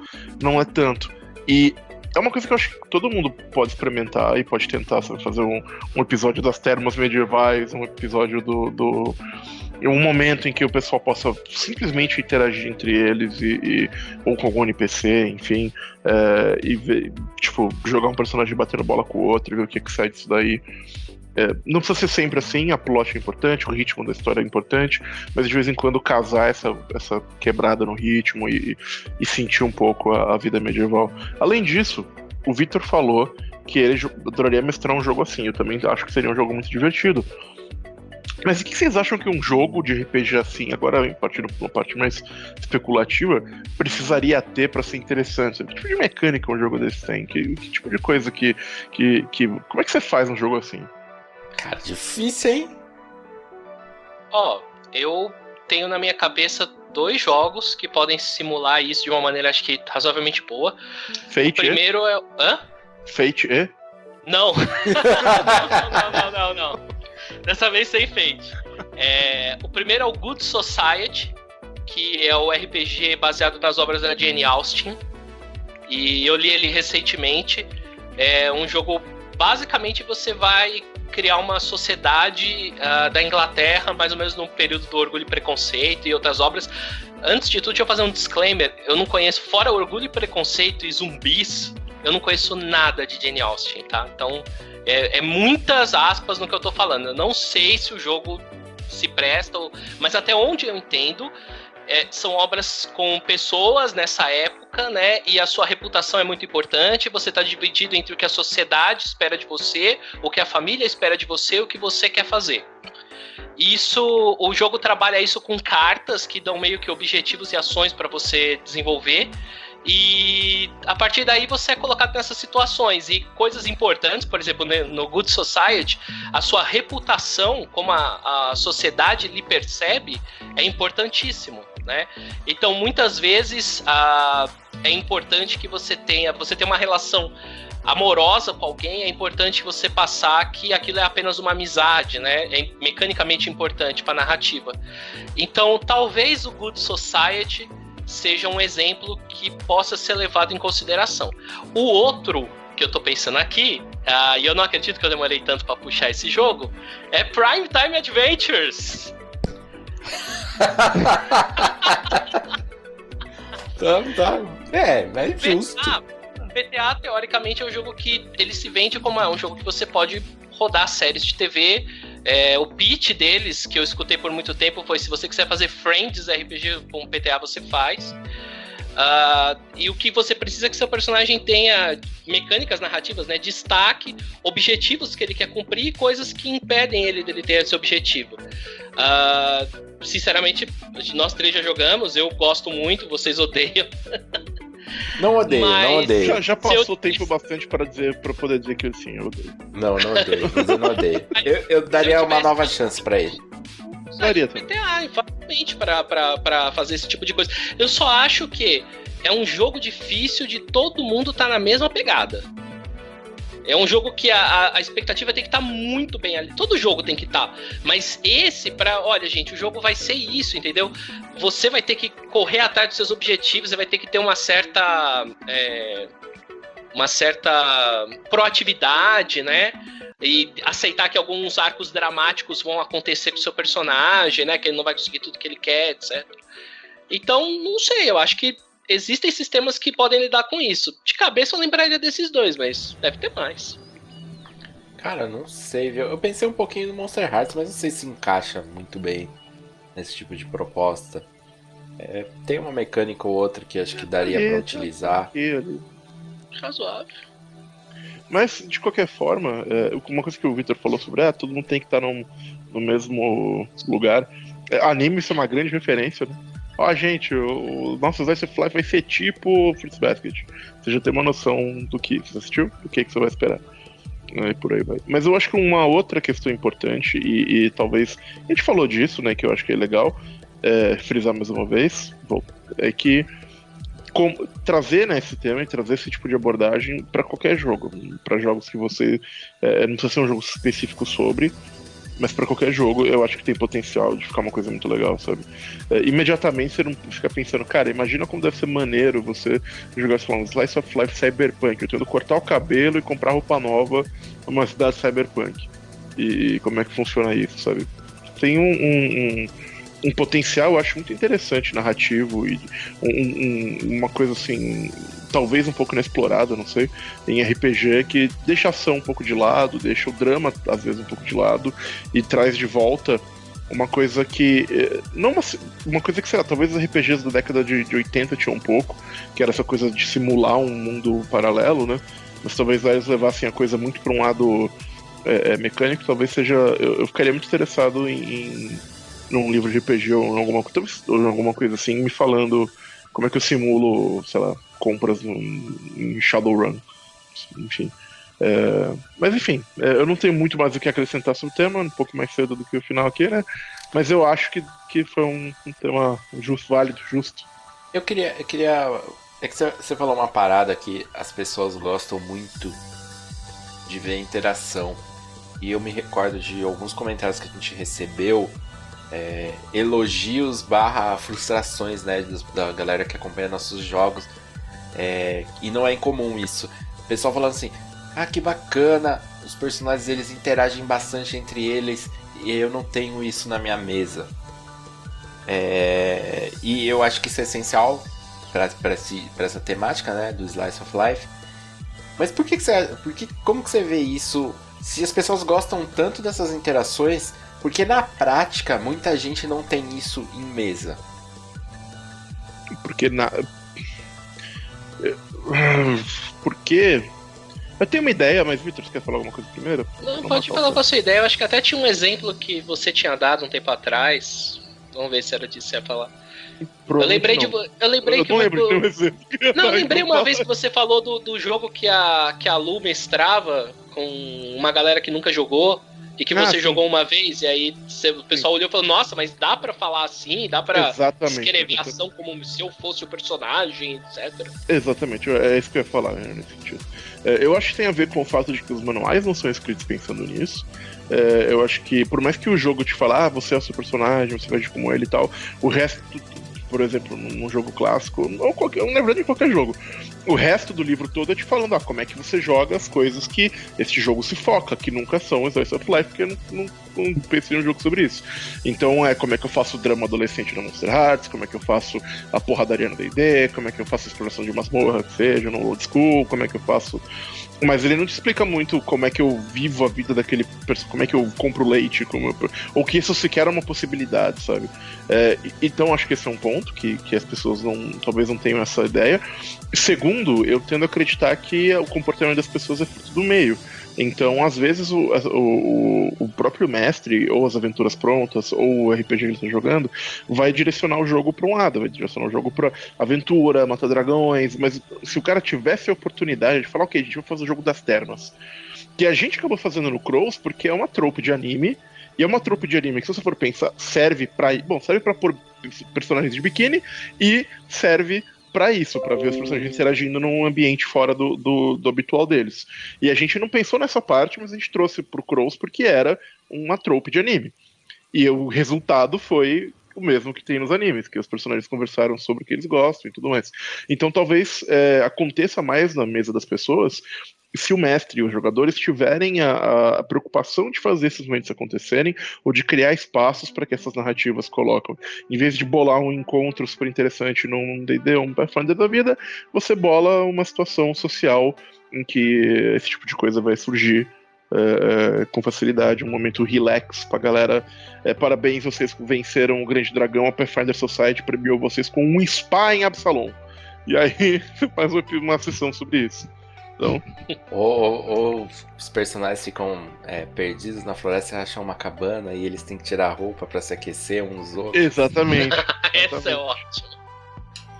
não é tanto. E é uma coisa que eu acho que todo mundo pode experimentar e pode tentar sabe, fazer um, um, episódio das termas medievais, um episódio do, do um momento em que o pessoal possa simplesmente interagir entre eles e, e ou com algum NPC, enfim, é, e ver, tipo, jogar um personagem batendo bola com o outro e ver o que, que sai disso daí. É, não precisa ser sempre assim, a plot é importante, o ritmo da história é importante, mas de vez em quando casar essa, essa quebrada no ritmo e, e sentir um pouco a, a vida medieval. Além disso, o Victor falou que ele adoraria mestrar um jogo assim. Eu também acho que seria um jogo muito divertido. Mas o que vocês acham que um jogo de RPG assim, agora partindo para uma parte mais especulativa, precisaria ter para ser interessante? Que tipo de mecânica um jogo desse tem? Que, que, tipo de coisa que, que, que. Como é que você faz um jogo assim? Cara, difícil, hein? Ó, oh, eu tenho na minha cabeça dois jogos que podem simular isso de uma maneira, acho que razoavelmente boa. Fate. O primeiro é. Hã? Fate e? Não. não, não, não, não. Dessa vez sem fade. É, o primeiro é o Good Society, que é o RPG baseado nas obras da Jane Austen. E eu li ele recentemente. É um jogo. Basicamente, você vai criar uma sociedade uh, da Inglaterra, mais ou menos no período do Orgulho e Preconceito e outras obras. Antes de tudo, deixa eu fazer um disclaimer. Eu não conheço, fora Orgulho e Preconceito e zumbis, eu não conheço nada de Jane Austen, tá? Então, é, é, muitas aspas no que eu tô falando. Eu não sei se o jogo se presta, mas até onde eu entendo, é, são obras com pessoas nessa época, né? E a sua reputação é muito importante. Você está dividido entre o que a sociedade espera de você, o que a família espera de você, o que você quer fazer. Isso, o jogo trabalha isso com cartas que dão meio que objetivos e ações para você desenvolver. E a partir daí você é colocado nessas situações. E coisas importantes, por exemplo, né, no Good Society, a sua reputação, como a, a sociedade lhe percebe, é importantíssimo. Né? Então, muitas vezes a, é importante que você tenha, você tenha uma relação amorosa com alguém, é importante você passar que aquilo é apenas uma amizade, né? É mecanicamente importante para a narrativa. Então, talvez o Good Society seja um exemplo que possa ser levado em consideração. O outro que eu tô pensando aqui, uh, e eu não acredito que eu demorei tanto para puxar esse jogo, é Prime Time Adventures. tá, tá. É, é justo. PTA, teoricamente, é um jogo que ele se vende como é um jogo que você pode rodar séries de TV é, o pitch deles, que eu escutei por muito tempo, foi: se você quiser fazer Friends RPG com PTA, você faz. Uh, e o que você precisa é que seu personagem tenha mecânicas narrativas, né? Destaque, objetivos que ele quer cumprir e coisas que impedem ele dele ter esse objetivo. Uh, sinceramente, nós três já jogamos, eu gosto muito, vocês odeiam. Não odeio, mas... não odeio. Já, já passou eu... tempo bastante para dizer, para poder dizer que sim, eu odeio. Não, não odeio, mas eu não odeio. Eu, eu daria uma nova chance para ele. Daria também. Exatamente, pra, pra fazer esse tipo de coisa. Eu só acho que é um jogo difícil de todo mundo estar tá na mesma pegada. É um jogo que a, a expectativa tem que estar tá muito bem ali. Todo jogo tem que estar. Tá. Mas esse, para olha, gente, o jogo vai ser isso, entendeu? Você vai ter que correr atrás dos seus objetivos, você vai ter que ter uma certa. É, uma certa proatividade, né? E aceitar que alguns arcos dramáticos vão acontecer com o seu personagem, né? Que ele não vai conseguir tudo que ele quer, etc. Então, não sei, eu acho que existem sistemas que podem lidar com isso. De cabeça eu lembraria desses dois, mas deve ter mais. Cara, não sei, viu? Eu pensei um pouquinho no Monster Hearts, mas não sei se encaixa muito bem nesse tipo de proposta. É, tem uma mecânica ou outra que acho que daria para utilizar. Razoável. Mas, de qualquer forma, é, uma coisa que o Victor falou sobre ah, todo mundo tem que estar no, no mesmo lugar. É, anime, isso é uma grande referência, né? Ó, gente, o nosso Slice Life vai ser tipo Fruits Basket. Você já tem uma noção do que você assistiu, do que, que você vai esperar. E por aí vai. Mas eu acho que uma outra questão importante, e, e talvez. A gente falou disso, né? Que eu acho que é legal é, frisar mais uma vez, é que com, trazer né, esse tema e trazer esse tipo de abordagem para qualquer jogo. para jogos que você. É, não precisa ser um jogo específico sobre, mas para qualquer jogo eu acho que tem potencial de ficar uma coisa muito legal, sabe? É, imediatamente você não fica pensando, cara, imagina como deve ser maneiro você jogar, sei lá, um Slice of Life Cyberpunk, eu tendo cortar o cabelo e comprar roupa nova numa cidade cyberpunk. E como é que funciona isso, sabe? Tem um, um, um um potencial, eu acho muito interessante, narrativo e um, um, uma coisa assim, talvez um pouco inexplorada, não sei, em RPG que deixa a ação um pouco de lado, deixa o drama às vezes um pouco de lado e traz de volta uma coisa que. Eh, não uma, uma coisa que, sei lá, talvez os RPGs da década de, de 80 tinham um pouco, que era essa coisa de simular um mundo paralelo, né? Mas talvez eles levassem a coisa muito para um lado é, mecânico, talvez seja. Eu, eu, ficaria muito interessado em, em num livro de RPG ou alguma, ou alguma coisa assim, me falando como é que eu simulo, sei lá, compras em Shadowrun. Enfim. É, mas enfim, é, eu não tenho muito mais o que acrescentar sobre o tema, um pouco mais cedo do que o final aqui, né? Mas eu acho que, que foi um, um tema justo, válido, justo. Eu queria. Eu queria é que você falou uma parada que as pessoas gostam muito de ver interação. E eu me recordo de alguns comentários que a gente recebeu é, elogios barra frustrações né, da galera que acompanha nossos jogos. É, e não é incomum isso. O pessoal falando assim, ah que bacana, os personagens eles interagem bastante entre eles e eu não tenho isso na minha mesa. É, e eu acho que isso é essencial para essa temática né, do Slice of Life. Mas por que, que você. Por que, como que você vê isso? Se as pessoas gostam tanto dessas interações, porque na prática, muita gente não tem isso em mesa. Porque na. Porque. Eu tenho uma ideia, mas Vitor, você quer falar alguma coisa primeiro? Não, pode falar com a sua ideia. Eu acho que até tinha um exemplo que você tinha dado um tempo atrás. Vamos ver se era disso que você ia falar. Eu lembrei de. Eu lembrei eu que. Não lembro de um exemplo. Não, eu lembrei uma vez que você falou do, do jogo que a, que a Lu mestrava com uma galera que nunca jogou. E que você ah, jogou uma vez, e aí você, o pessoal sim. olhou e falou, nossa, mas dá para falar assim, dá pra Exatamente. escrever ação como se eu fosse o personagem, etc. Exatamente, é isso que eu ia falar né, nesse sentido. É, eu acho que tem a ver com o fato de que os manuais não são escritos pensando nisso. É, eu acho que, por mais que o jogo te fale, ah, você é o seu personagem, você vai agir como ele e tal, o resto por exemplo, num jogo clássico, ou qualquer, na verdade em qualquer jogo. O resto do livro todo é te falando ah, como é que você joga as coisas que este jogo se foca, que nunca são Slice of Life, porque eu não, não, não pensei em um jogo sobre isso. Então é como é que eu faço o drama adolescente no Monster Hearts, como é que eu faço a porradaria no D&D, como é que eu faço a exploração de masmorra, que seja, no Old School, como é que eu faço mas ele não te explica muito como é que eu vivo a vida daquele. Como é que eu compro leite, como eu, ou que isso sequer é uma possibilidade, sabe? É, então acho que esse é um ponto que, que as pessoas não, talvez não tenham essa ideia. Segundo, eu tendo a acreditar que o comportamento das pessoas é fruto do meio. Então, às vezes, o, o, o, próprio mestre, ou as aventuras prontas, ou o RPG que ele está jogando, vai direcionar o jogo para um lado, vai direcionar o jogo para aventura, matar dragões, mas se o cara tivesse a oportunidade de falar, ok, a gente vai fazer o jogo das termas, que a gente acabou fazendo no Crows porque é uma trope de anime, e é uma trope de anime que, se você for pensar, serve para Bom, serve para pôr personagens de biquíni e serve para isso, para ver os personagens interagindo num ambiente fora do, do, do, habitual deles. E a gente não pensou nessa parte, mas a gente trouxe pro Crows porque era uma trope de anime. E o resultado foi o mesmo que tem nos animes, que os personagens conversaram sobre o que eles gostam e tudo mais. Então talvez é, aconteça mais na mesa das pessoas se o mestre e os jogadores tiverem a, a, preocupação de fazer esses momentos acontecerem ou de criar espaços para que essas narrativas colocam. Em vez de bolar um encontro super interessante num D&D ou um Pathfinder da vida, você bola uma situação social em que esse tipo de coisa vai surgir é, é, com facilidade, um momento relax pra galera. É, parabéns, vocês venceram o Grande Dragão, a Pathfinder Society premiou vocês com um spa em Absalom. E aí faz uma sessão sobre isso. Então... ou, ou, ou, os personagens ficam é, perdidos na floresta e acham uma cabana e eles têm que tirar a roupa para se aquecer uns outros. Exatamente. Essa é ótima.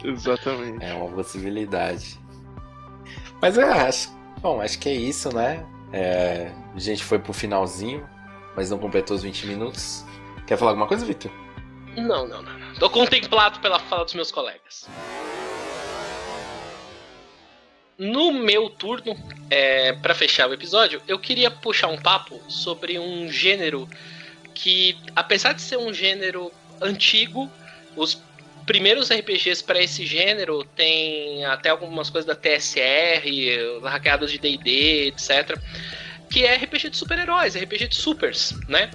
Exatamente. É uma possibilidade. Mas eu acho. Bom, acho que é isso, né? É, a gente foi pro finalzinho, mas não completou os 20 minutos. Quer falar alguma coisa, Victor? Não, não, não. Tô contemplado pela fala dos meus colegas. No meu turno, é, para fechar o episódio, eu queria puxar um papo sobre um gênero que, apesar de ser um gênero antigo, os primeiros RPGs para esse gênero tem até algumas coisas da TSR, hackeadas de D&D, etc. Que é RPG de super-heróis, RPG de supers, né?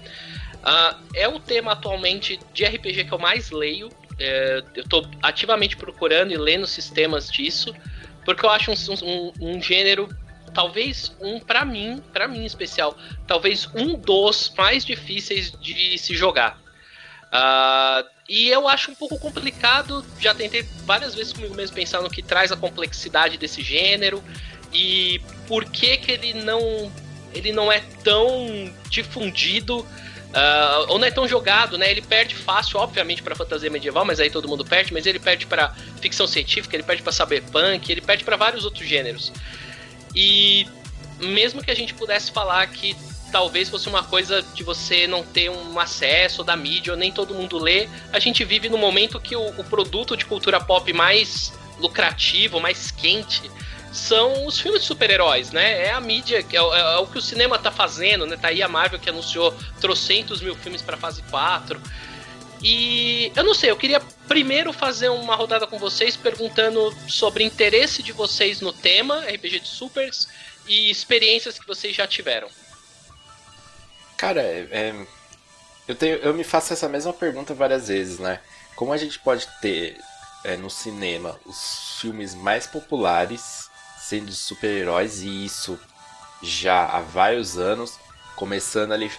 Uh, é o tema atualmente de RPG que eu mais leio. É, eu estou ativamente procurando e lendo sistemas disso, porque eu acho um, um, um gênero talvez um para mim, para mim especial, talvez um dos mais difíceis de se jogar. Uh, e eu acho um pouco complicado, já tentei várias vezes comigo mesmo pensar no que traz a complexidade desse gênero e por que que ele não ele não é tão difundido uh, ou não é tão jogado, né? Ele perde fácil, obviamente, para fantasia medieval, mas aí todo mundo perde. Mas ele perde para ficção científica, ele perde para cyberpunk, ele perde para vários outros gêneros. E mesmo que a gente pudesse falar que talvez fosse uma coisa de você não ter um acesso da mídia, ou nem todo mundo lê. A gente vive no momento que o, o produto de cultura pop mais lucrativo, mais quente, são os filmes de super-heróis, né? É a mídia, é, é, é, o que o cinema tá fazendo, né? Tá aí a Marvel que anunciou trocentos mil filmes para fase 4. E eu não sei, eu queria primeiro fazer uma rodada com vocês perguntando sobre interesse de vocês no tema RPG de supers e experiências que vocês já tiveram. Cara, é, é, eu, tenho, eu me faço essa mesma pergunta várias vezes, né? Como a gente pode ter é, no cinema os filmes mais populares sendo de super-heróis e isso já há vários anos, começando ali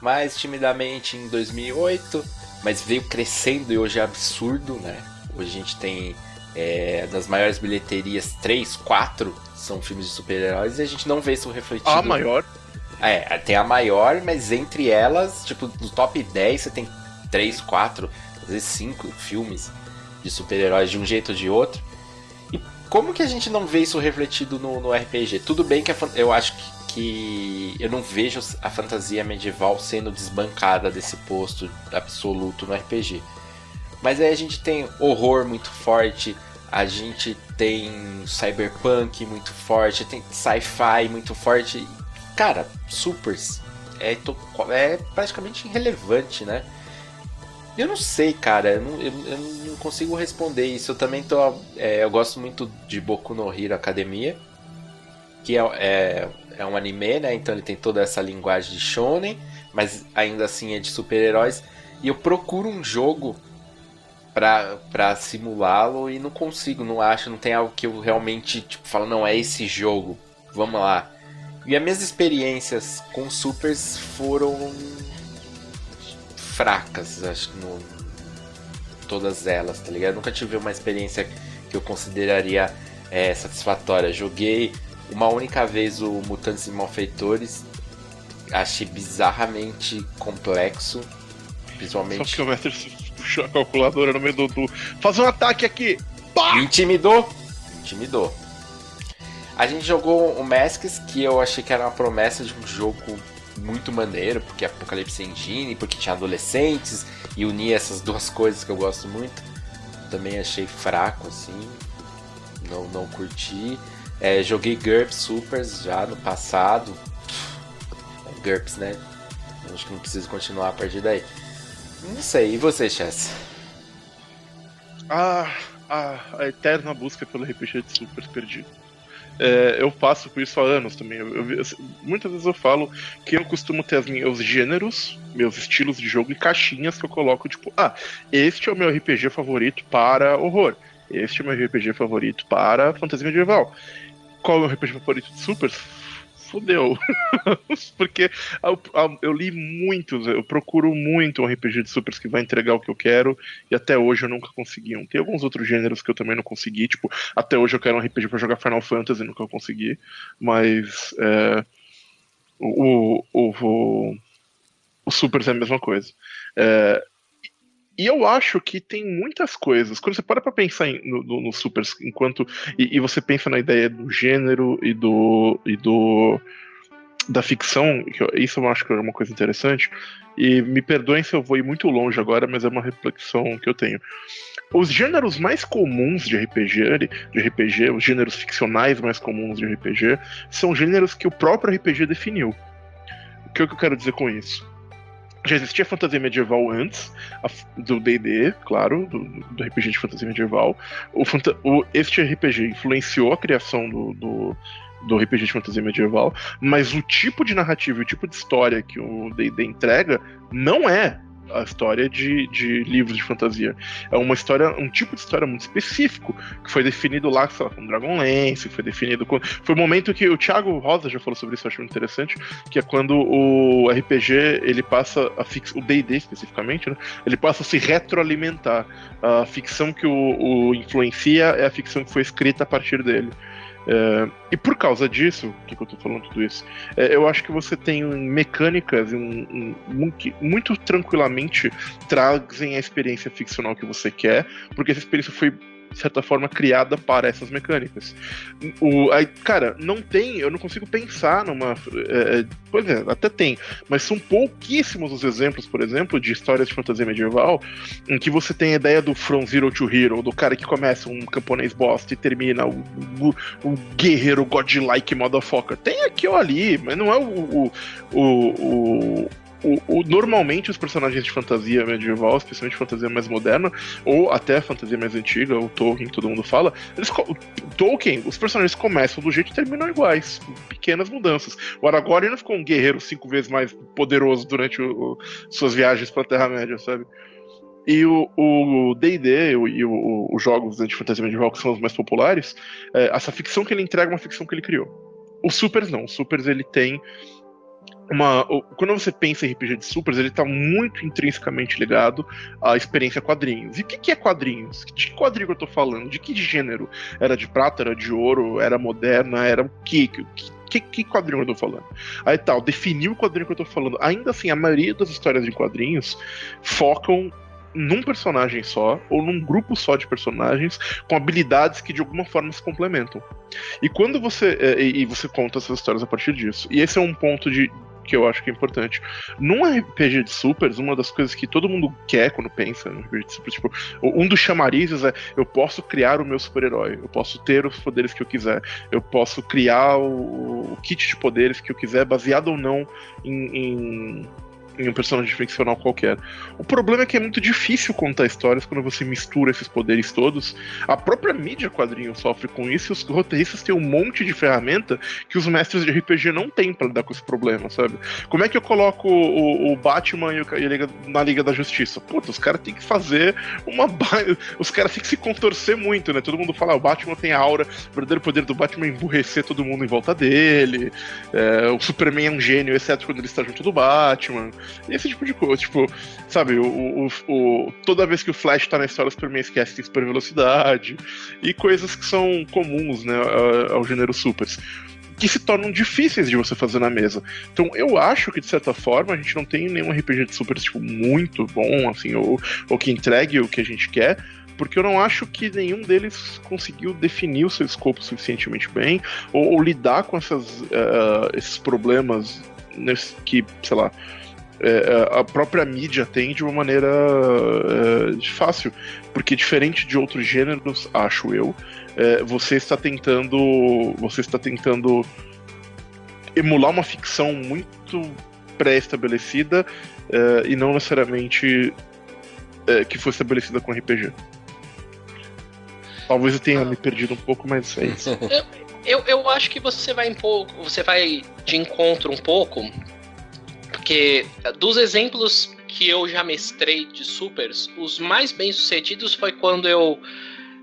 mais timidamente em 2008, mas veio crescendo e hoje é absurdo, né? Hoje a gente tem é, das maiores bilheterias, 3, 4 são filmes de super-heróis e a gente não vê isso refletido. A maior. É, tem a maior, mas entre elas, tipo, no top 10 você tem 3, 4, às vezes 5 filmes de super-heróis de um jeito ou de outro. Como que a gente não vê isso refletido no, no RPG? Tudo bem que a, eu acho que, que eu não vejo a fantasia medieval sendo desbancada desse posto absoluto no RPG. Mas aí a gente tem horror muito forte, a gente tem cyberpunk muito forte, tem sci-fi muito forte cara, supers é, é praticamente irrelevante, né? Eu não sei, cara, eu não, eu, eu não consigo responder isso. Eu também tô. É, eu gosto muito de Boku no Hero Academia, que é, é, é, um anime, né? Então ele tem toda essa linguagem de shonen, mas ainda assim é de super-heróis. E eu procuro um jogo pra, simulá-lo e não consigo, não acho, não tem algo que eu realmente tipo, falo, não, é esse jogo, vamos lá. E as minhas experiências com supers foram fracas, acho que no todas elas, tá ligado? nunca tive uma experiência que eu consideraria é, satisfatória. Joguei uma única vez o Mutantes e Malfeitores, achei bizarramente complexo, principalmente. Só que o mestre puxou a calculadora no meio do, do... faz um ataque aqui. Pá! Intimidou, intimidou. A gente jogou o Masks, que eu achei que era uma promessa de um jogo muito maneiro, porque é Apocalipse Engine, porque tinha adolescentes, e unia essas duas coisas que eu gosto muito. Também achei fraco, assim. não, não curti. É, joguei GURPS Supers já no passado. GURPS, né? Acho que não preciso continuar a partir daí. Não sei, e você, Chess? Ah, a, a eterna busca pelo RPG de Supers perdido. É, eu passo por isso há anos também. Eu, eu, muitas vezes eu falo que eu costumo ter os meus gêneros, meus estilos de jogo e caixinhas que eu coloco, tipo, ah, este é o meu RPG favorito para horror. Este é o meu RPG favorito para fantasia medieval. Qual é o meu RPG favorito de Super? Fudeu. Porque eu, eu, li muitos, eu procuro muito um RPG de Supers que vai entregar o que eu quero, e até hoje eu nunca consegui um. Tem alguns outros gêneros que eu também não consegui, tipo, até hoje eu quero um RPG para jogar Final Fantasy, nunca consegui, mas é, o, o, o, o Supers é a mesma coisa. É, e eu acho que tem muitas coisas. Quando você para pra pensar em, no, no, no Super enquanto. E, e, você pensa na ideia do gênero e do. e do. da ficção, isso eu acho que é uma coisa interessante. E me perdoem se eu vou ir muito longe agora, mas é uma reflexão que eu tenho. Os gêneros mais comuns de RPG, de RPG, os gêneros ficcionais mais comuns de RPG, são gêneros que o próprio RPG definiu. O que, é que eu quero dizer com isso? Já existia fantasia medieval antes do D&D, claro, do, do, RPG de fantasia medieval. O, o, este RPG influenciou a criação do, do, do, RPG de fantasia medieval, mas o tipo de narrativa o tipo de história que o D&D entrega não é a história de, de livros de fantasia. É uma história, um tipo de história muito específico, que foi definido lá, sei lá, com Dragonlance, foi definido com... Foi o momento que o Thiago Rosa já falou sobre isso, eu acho muito interessante, que é quando o RPG, ele passa a fix... o D&D especificamente, né? Ele passa a se retroalimentar. A ficção que o, o influencia é a ficção que foi escrita a partir dele. É, e por causa disso, o que, que eu tô falando tudo isso? É, eu acho que você tem mecânicas um, um, que muito tranquilamente trazem a experiência ficcional que você quer, porque essa experiência foi de certa forma, criada para essas mecânicas. O, aí, cara, não tem, eu não consigo pensar numa. É, é, pois é, até tem, mas são pouquíssimos os exemplos, por exemplo, de histórias de fantasia medieval em que você tem a ideia do From Zero to Hero, do cara que começa um camponês bosta e termina o, o, o guerreiro godlike motherfucker. Tem aqui ou ali, mas não é o, o, o, o, o, normalmente os personagens de fantasia medieval, especialmente fantasia mais moderna, ou até fantasia mais antiga, o Tolkien, que todo mundo fala, eles, o Tolkien, os personagens começam do jeito e terminam iguais, pequenas mudanças. O Aragorn não ficou um guerreiro cinco vezes mais poderoso durante o, o, suas viagens para a Terra-média, sabe? E o D&D e os jogos de fantasia medieval, que são os mais populares, é, essa ficção que ele entrega é uma ficção que ele criou. Os Supers não. Os Supers ele tem uma, quando você pensa em RPG de supers, ele está muito intrinsecamente ligado à experiência quadrinhos. E o que, que, é quadrinhos? De que quadrinho eu estou falando? De que gênero? Era de prata, era de ouro, era moderna, era o que? Que, que quadrinho eu tô falando? Aí tal, definir o quadrinho que eu tô falando. Ainda assim, a maioria das histórias de quadrinhos focam num personagem só, ou num grupo só de personagens, com habilidades que de alguma forma se complementam. E quando você. É, e você conta essas histórias a partir disso. E esse é um ponto de, que eu acho que é importante. Num RPG de supers, uma das coisas que todo mundo quer quando pensa no RPG de supers, tipo, um dos chamarizes é eu posso criar o meu super-herói, eu posso ter os poderes que eu quiser, eu posso criar o, o kit de poderes que eu quiser, baseado ou não em, em em um personagem ficcional qualquer. O problema é que é muito difícil contar histórias quando você mistura esses poderes todos. A própria mídia quadrinho sofre com isso e os roteiristas têm um monte de ferramenta que os mestres de RPG não têm para lidar com esse problema, sabe? Como é que eu coloco o, o Batman e, o, e Liga, na Liga da Justiça? Puta, os caras têm que fazer uma. Os caras têm que se contorcer muito, né? Todo mundo fala, ah, o Batman tem a aura, o verdadeiro poder do Batman é emburrecer todo mundo em volta dele. É, o Superman é um gênio, exceto quando ele está junto do Batman. Esse tipo de coisa. Tipo, sabe, o, o, o, toda vez que o Flash tá na história, o Superman esquece de super velocidade. E coisas que são comuns, né, ao gênero supers que se tornam difíceis de você fazer na mesa. Então eu acho que, de certa forma, a gente não tem nenhum RPG de super tipo, muito bom, assim, ou, ou que entregue o que a gente quer, porque eu não acho que nenhum deles conseguiu definir o seu escopo suficientemente bem, ou, ou lidar com essas, uh, esses problemas nesse, que, sei lá, é, a própria mídia tem de uma maneira é, fácil. Porque diferente de outros gêneros, acho eu, é, você está tentando. Você está tentando emular uma ficção muito pré-estabelecida é, e não necessariamente é, que foi estabelecida com RPG. Talvez eu tenha me perdido um pouco, mas é isso. Eu, eu acho que você vai um pouco, você vai de encontro um pouco, porque dos exemplos que eu já mestrei de supers, os mais bem sucedidos foi quando eu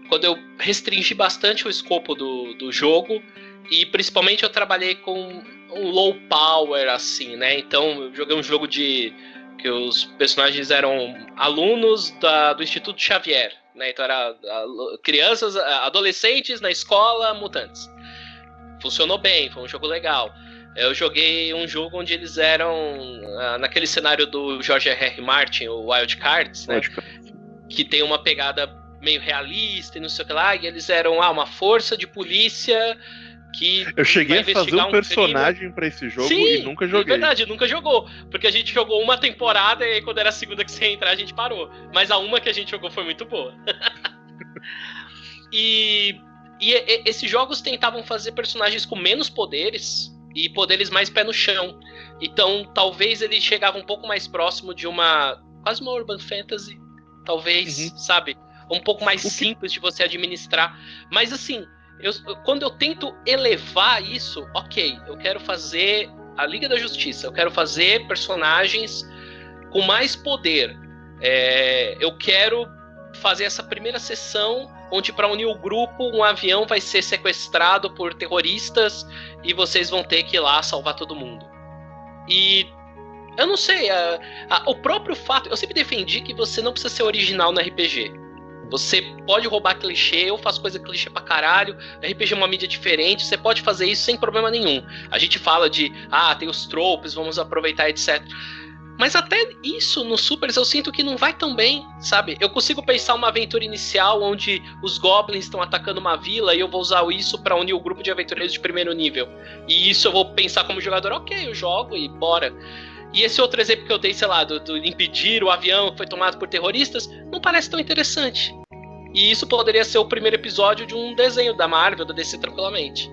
quando eu restringi bastante o escopo do, do jogo e principalmente eu trabalhei com um low power assim, né? Então eu joguei um jogo de que os personagens eram alunos da, do Instituto Xavier, né? Então era crianças, adolescentes na escola, mutantes funcionou bem, foi um jogo legal. Eu joguei um jogo onde eles eram ah, naquele cenário do George R. R. Martin, o Wild Cards, né? Que tem uma pegada meio realista e não sei o que lá, e eles eram ah, uma força de polícia que eu cheguei a fazer um personagem para esse jogo Sim, e nunca joguei. É verdade, nunca jogou, porque a gente jogou uma temporada e aí quando era a segunda que você ia entrar a gente parou. Mas a uma que a gente jogou foi muito boa. e e, e esses jogos tentavam fazer personagens com menos poderes e poderes mais pé no chão. Então, talvez ele chegava um pouco mais próximo de uma. quase uma urban fantasy. Talvez, uhum. sabe? Um pouco mais simples de você administrar. Mas assim, eu, quando eu tento elevar isso, ok, eu quero fazer a Liga da Justiça, eu quero fazer personagens com mais poder. É, eu quero fazer essa primeira sessão onde para unir o grupo um avião vai ser sequestrado por terroristas e vocês vão ter que ir lá salvar todo mundo. E eu não sei, a, a, o próprio fato, eu sempre defendi que você não precisa ser original no RPG. Você pode roubar clichê, eu faço coisa clichê pra caralho. RPG é uma mídia diferente, você pode fazer isso sem problema nenhum. A gente fala de, ah, tem os tropes, vamos aproveitar, etc. Mas até isso no Supers eu sinto que não vai tão bem, sabe? Eu consigo pensar uma aventura inicial onde os goblins estão atacando uma vila e eu vou usar isso para unir o grupo de aventureiros de primeiro nível. E isso eu vou pensar como jogador, ok, eu jogo e bora. E esse outro exemplo que eu dei, sei lá, do, do impedir o avião que foi tomado por terroristas, não parece tão interessante. E isso poderia ser o primeiro episódio de um desenho da Marvel, da DC tranquilamente.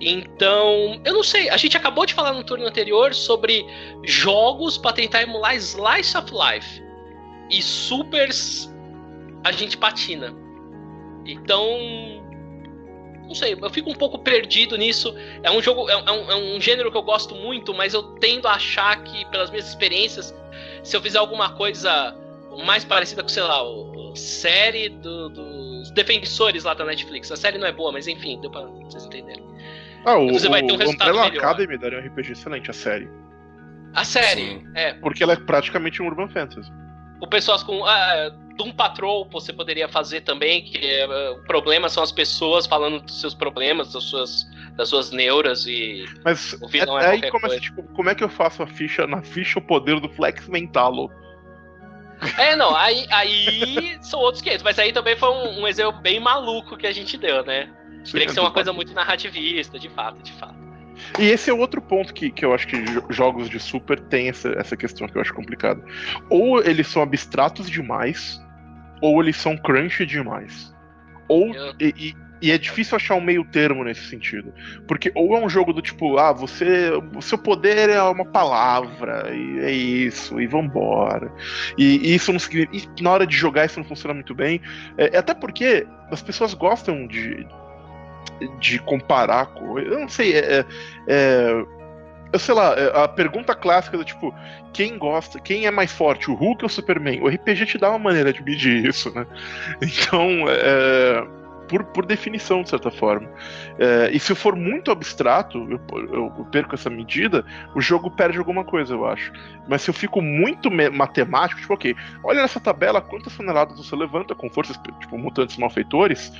Então, eu não sei. A gente acabou de falar no turno anterior sobre jogos para tentar emular Slice of Life. E supers a gente patina. Então, não sei, eu fico um pouco perdido nisso. É um jogo, é um, é um gênero que eu gosto muito, mas eu tendo a achar que, pelas minhas experiências, se eu fizer alguma coisa mais parecida com, sei lá, a série do, dos defensores lá da Netflix. A série não é boa, mas enfim, deu pra vocês entenderem. Ah, o, você vai ter um resultado Umbrella melhor. Academy daria um RPG excelente, a série. A série, Sim. é. Porque ela é praticamente um Urban Fantasy. Com pessoas com. Ah, Doom Patrol você poderia fazer também, que é, o problema são as pessoas falando dos seus problemas, das suas, das suas neuras e. Mas o vilão é, é aí começa, tipo, como é que eu faço a ficha na ficha o poder do Flex Mentalo? É, não, aí, aí são outros 500, mas aí também foi um, um exemplo bem maluco que a gente deu, né? Teria que ser uma coisa muito narrativista, de fato, de fato. E esse é outro ponto que, que eu acho que jogos de Super tem essa, essa questão que eu acho complicada. Ou eles são abstratos demais, ou eles são crunch demais. Ou. Eu... E, e, é difícil achar um meio termo nesse sentido. Porque ou é um jogo do tipo, ah, você. O seu poder é uma palavra, e é isso, e vambora. E, e isso não significa. E na hora de jogar isso não funciona muito bem. É, é até porque as pessoas gostam de, de comparar com. Eu não sei, é, é, eu sei lá, é, a pergunta clássica do tipo, quem gosta, quem é mais forte, o Hulk ou o Superman? O RPG te dá uma maneira de medir isso, né? Então, é, por, por definição, de certa forma. É, e se eu for muito abstrato, eu, eu, perco essa medida, o jogo perde alguma coisa, eu acho. Mas se eu fico muito matemático, tipo, ok, olha nessa tabela quantas toneladas você levanta com forças, tipo, mutantes malfeitores,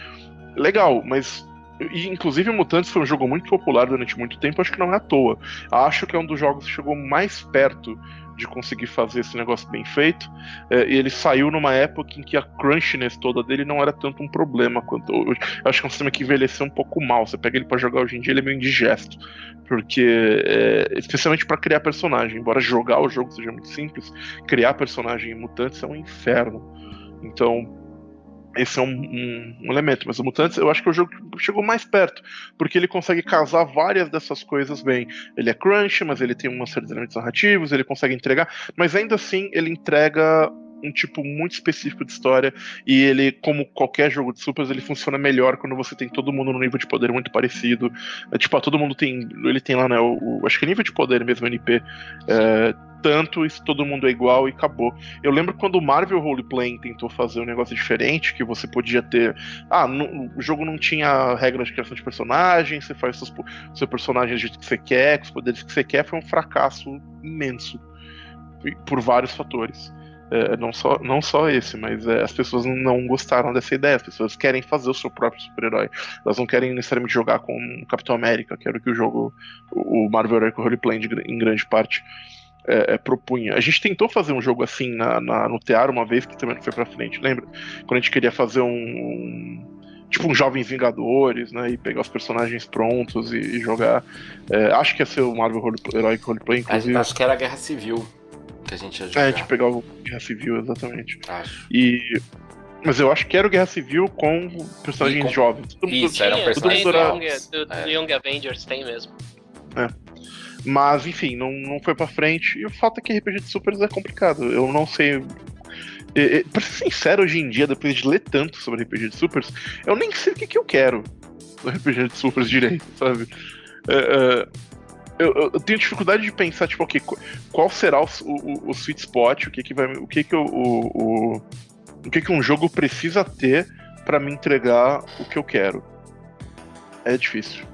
legal, mas E, inclusive, Mutantes foi um jogo muito popular durante muito tempo, acho que não é à toa. Acho que é um dos jogos que chegou mais perto de conseguir fazer esse negócio bem feito. É, e ele saiu numa época em que a crunchiness toda dele não era tanto um problema quanto hoje. Acho que é um sistema que envelheceu um pouco mal. Você pega ele para jogar hoje em dia, ele é meio indigesto. Porque, é, especialmente para criar personagem, embora jogar o jogo seja muito simples, criar personagem em Mutantes é um inferno. Então, esse é um, um, um, elemento. Mas o Mutantes, eu acho que o jogo chegou mais perto, porque ele consegue casar várias dessas coisas bem. Ele é crunch, mas ele tem uma série de elementos narrativos, ele consegue entregar, mas ainda assim ele entrega um tipo muito específico de história e ele, como qualquer jogo de supers, ele funciona melhor quando você tem todo mundo no nível de poder muito parecido. É, tipo, todo mundo tem, ele tem lá, né, o, o acho que é nível de poder mesmo, NP, é, tanto e todo mundo é igual e acabou. Eu lembro quando o Marvel Roleplaying tentou fazer um negócio diferente, que você podia ter. Ah, no, o jogo não tinha regras de criação de personagens, você faz seus, seus personagens do jeito que você quer, com os poderes que você quer, foi um fracasso imenso. Por vários fatores. É, não, só, não só esse, mas é, as pessoas não gostaram dessa ideia. As pessoas querem fazer o seu próprio super-herói. Elas não querem necessariamente jogar com o Capitão América, que era o que o jogo, o Marvel Heroic Roleplay em grande parte é, é, propunha. A gente tentou fazer um jogo assim na, na, no Tear uma vez, que também não foi pra frente, lembra? Quando a gente queria fazer um, um tipo um Jovens Vingadores, né? E pegar os personagens prontos e, e jogar. É, acho que ia ser o Marvel Role, Heroic Roleplay, inclusive. Acho que era a Guerra Civil que a gente ia jogar. É, a gente pegar o Guerra Civil, exatamente. Acho. E. Mas eu acho que era o Guerra Civil com personagens com... jovens. Todo Isso, era um personagem. Do, do, do Young Avengers tem mesmo. É. Mas, enfim, não, não foi pra frente. E o fato é que RPG de Supers é complicado. Eu não sei. E, e, pra ser sincero, hoje em dia, depois de ler tanto sobre RPG de Supers, eu nem sei o que, que eu quero do RPG de Supers direito, sabe? É, é, eu, eu, tenho dificuldade de pensar, tipo, okay, qual será o, o, o sweet spot, o que que vai. O que que o, o, o que que um jogo precisa ter para me entregar o que eu quero. É difícil.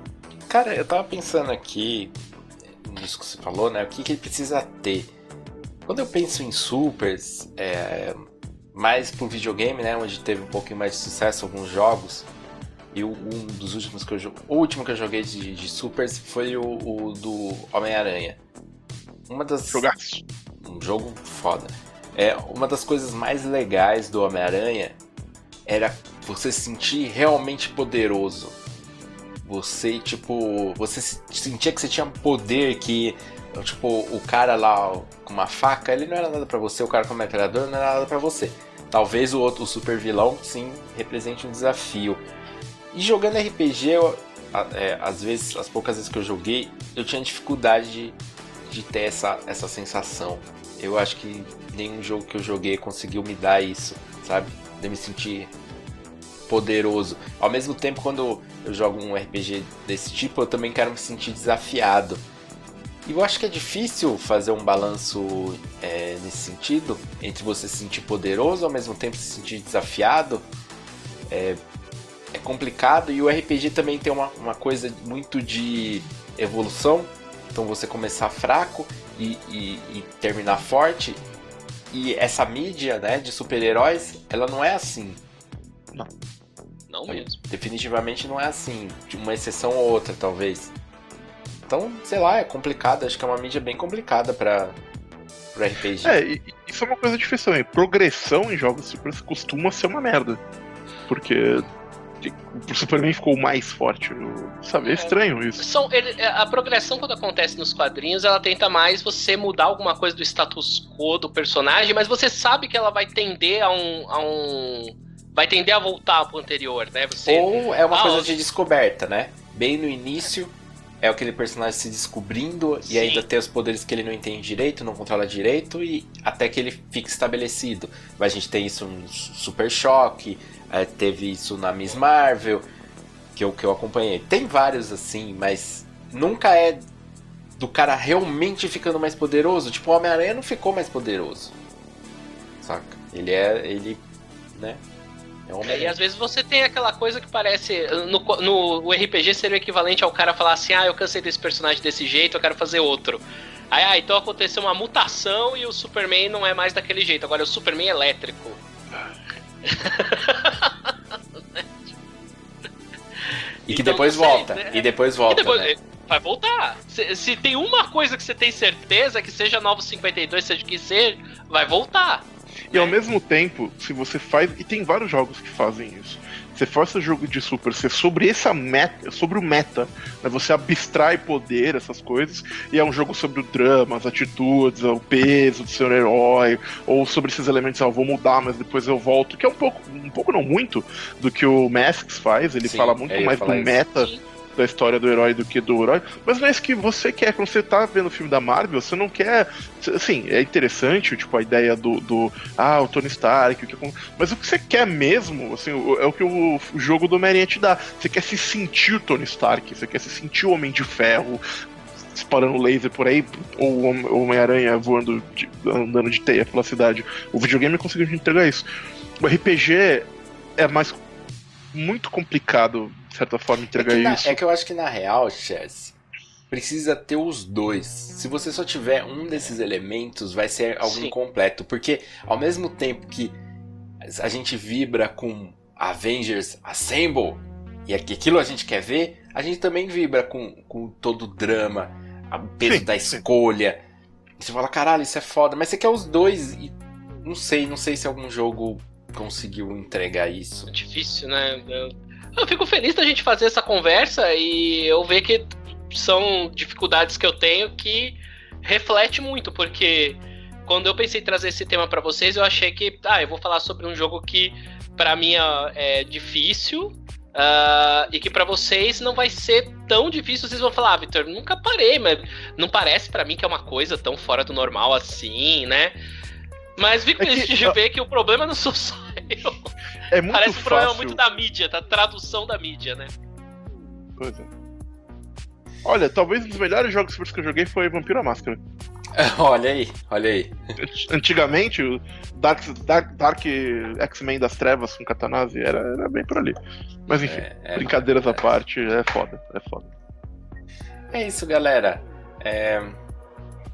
Cara, eu tava pensando aqui, nisso que você falou, né? O que, que ele precisa ter? Quando eu penso em supers, é, mais pro videogame, né? Onde teve um pouquinho mais de sucesso alguns jogos. E um dos últimos que eu joguei. O último que eu joguei de, de supers foi o, o do Homem-Aranha. Uma das. Jogaço. Um jogo foda. É, uma das coisas mais legais do Homem-Aranha era você se sentir realmente poderoso você, tipo, você sentia que você tinha poder, que, tipo, o cara lá com uma faca, ele não era nada para você, o cara com o metralhador não era nada para você. Talvez o outro, o super vilão, sim, represente um desafio. E jogando RPG, eu, é, às vezes, as poucas vezes que eu joguei, eu tinha dificuldade de, de ter essa, essa sensação. Eu acho que nenhum jogo que eu joguei conseguiu me dar isso, sabe? De me sentir poderoso. Ao mesmo tempo, quando eu jogo um RPG desse tipo, eu também quero me sentir desafiado. E eu acho que é difícil fazer um balanço é, nesse sentido, entre você se sentir poderoso ao mesmo tempo se sentir desafiado. É, complicado e o RPG também tem uma, uma coisa muito de evolução. Então você começar fraco e, e, e terminar forte. E essa mídia né, de super-heróis, ela não é assim. Não. Não mesmo. Definitivamente não é assim. De uma exceção ou outra, talvez. Então, sei lá, é complicado. Acho que é uma mídia bem complicada para pro RPG. É, e, isso é uma coisa difícil também. Progressão em jogos Super costuma ser uma merda. Porque o Superman ficou mais forte. Sabe? É, é estranho isso. São, ele, é, a progressão, quando acontece nos quadrinhos, ela tenta mais você mudar alguma coisa do status quo do personagem, mas você sabe que ela vai tender a um, a um vai tender a voltar pro anterior, né? Você... Ou é uma ah, coisa de descoberta, né? Bem no início é aquele personagem se descobrindo Sim. e ainda tem os poderes que ele não entende direito, não controla direito e até que ele fique estabelecido. Mas a gente tem isso no Super Choque, é, teve isso na Miss Marvel, que eu, que eu acompanhei. Tem vários assim, mas nunca é do cara realmente ficando mais poderoso. Tipo, o Homem-Aranha não ficou mais poderoso. Saca? Ele é. Ele. né? É, e às vezes você tem aquela coisa que parece. No, no RPG seria o equivalente ao cara falar assim: ah, eu cansei desse personagem desse jeito, eu quero fazer outro. Aí, ah, então aconteceu uma mutação e o Superman não é mais daquele jeito, agora é o Superman elétrico. E que Então, depois sei, volta. né? E depois E volta. depois, né? Vai voltar. Se, se tem uma coisa que você tem certeza, que seja Novo 52, seja o que seja, vai voltar. E ao mesmo tempo, se você faz. E tem vários jogos que fazem isso. Você força o jogo de Super ser sobre essa meta, sobre o meta, né? Você abstrai poder, essas coisas, e é um jogo sobre o drama, as atitudes, o peso do seu herói, ou sobre esses elementos, ah, eu vou mudar, mas depois eu volto, que é um pouco, um pouco não muito, do que o Masks faz, ele Sim, fala muito ia mais do isso. meta Sim. Da história do herói do que do herói. Mas não é isso que você quer. Quando você tá vendo o filme da Marvel, você não quer. Assim, é interessante, tipo, a ideia do. do ah, o Tony Stark, o que Mas o que você quer mesmo, assim, é o que o, o jogo do Homem-Aranha te dá. Você quer se sentir o Tony Stark, você quer se sentir o Homem de Ferro. Disparando laser por aí, ou Homem-Aranha voando, de- andando de teia pela cidade. O videogame conseguiu te entregar isso. O RPG é mais. muito complicado, de certa forma, É entregar que, na- isso. é que eu acho que na real, Chess, precisa ter os dois. Se você só tiver um desses elementos, vai ser algo Sim. incompleto. Porque ao mesmo tempo que a gente vibra com Avengers Assemble, e aqui- aquilo a gente quer ver, a gente também vibra com, com todo o drama, o peso Sim, da sim. escolha. Você fala, caralho, isso é foda. Mas você quer os dois e não sei, não sei se algum jogo conseguiu entregar isso. É difícil, né? Eu, eu fico feliz da gente fazer essa conversa e eu ver que são dificuldades que eu tenho que reflete muito, porque quando eu pensei em trazer esse tema pra vocês, eu achei que, ah, eu vou falar sobre um jogo que pra mim é é difícil. ah, e que pra vocês não vai ser tão difícil, vocês vão falar, ah, Victor, nunca parei, mas não parece pra mim que é uma coisa tão fora do normal assim, né? Mas fico É que- feliz de ver que o problema não sou só É muito Parece um problema fácil. muito da mídia, da tradução da mídia, né? Pois é. Olha, talvez um dos melhores jogos que eu joguei foi Vampiro à Máscara. olha aí, olha aí. Antigamente, o Dark, Dark, Dark X-Men das Trevas com Katanase era, era bem por ali. Mas enfim, É, é, brincadeiras à parte, é foda, é foda. É isso, galera. É,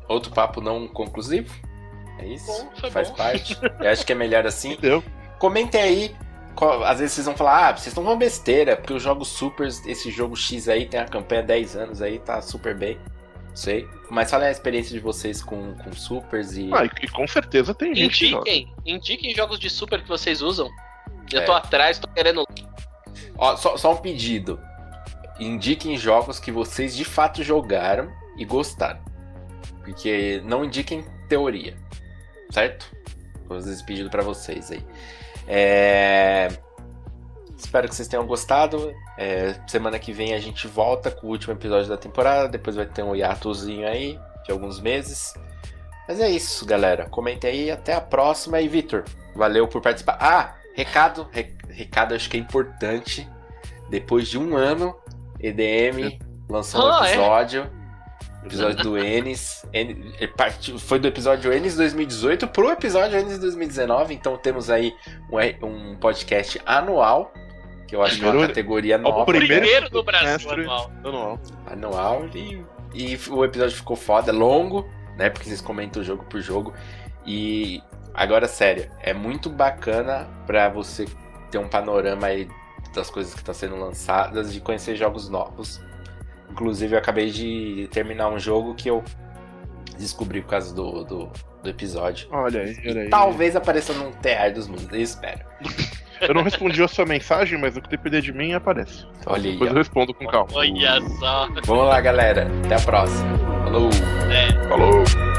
Outro papo não conclusivo. É isso. Bom, foi Faz bom. parte. Eu acho que é melhor assim. Entendeu? Comentem aí. Às vezes vocês vão falar, ah, vocês estão falando besteira, porque os jogos supers, esse jogo X aí tem a campanha há 10 anos aí, tá super bem. Não sei. Mas falem a experiência de vocês com, com supers e. Ah, e, e com certeza tem gente que joga. Indiquem, indiquem jogos de super que vocês usam. Eu É. tô atrás, tô querendo. Ó, só, só um pedido. Indiquem jogos que vocês de fato jogaram e gostaram. Porque não indiquem teoria. Certo? Vou fazer esse pedido pra vocês aí. É, Espero que vocês tenham gostado. É, Semana que vem a gente volta com o último episódio da temporada. Depois vai ter um hiatozinho aí de alguns meses. Mas é isso, galera. Comentem aí. Até a próxima. E Vitor, valeu por participar. Ah, recado. re- recado acho que é importante. Depois de um ano, EDM lançou um Ah, é? Episódio. Episódio do Enes. Foi do episódio Enes 2018 pro episódio Enes 2019. Então temos aí um, um podcast anual. Que eu acho que é uma Primeiro- categoria o nova. primeiro Primeiro do Brasil anual. Anual. anual e, e o episódio ficou foda, longo, né? Porque vocês comentam jogo por jogo. E agora, sério, é muito bacana pra você ter um panorama aí das coisas que estão sendo lançadas, de conhecer jogos novos. Inclusive, eu acabei de terminar um jogo que eu descobri por causa do, do, do episódio. Olha aí, olha aí. Talvez apareça num TR dos mundos, eu espero. Eu não respondi a sua mensagem, mas o que depender de mim aparece. Então, Olha aí, Depois ó. eu respondo com calma. Olha só. Vamos lá, galera. Até a próxima. Falou! É. Falou!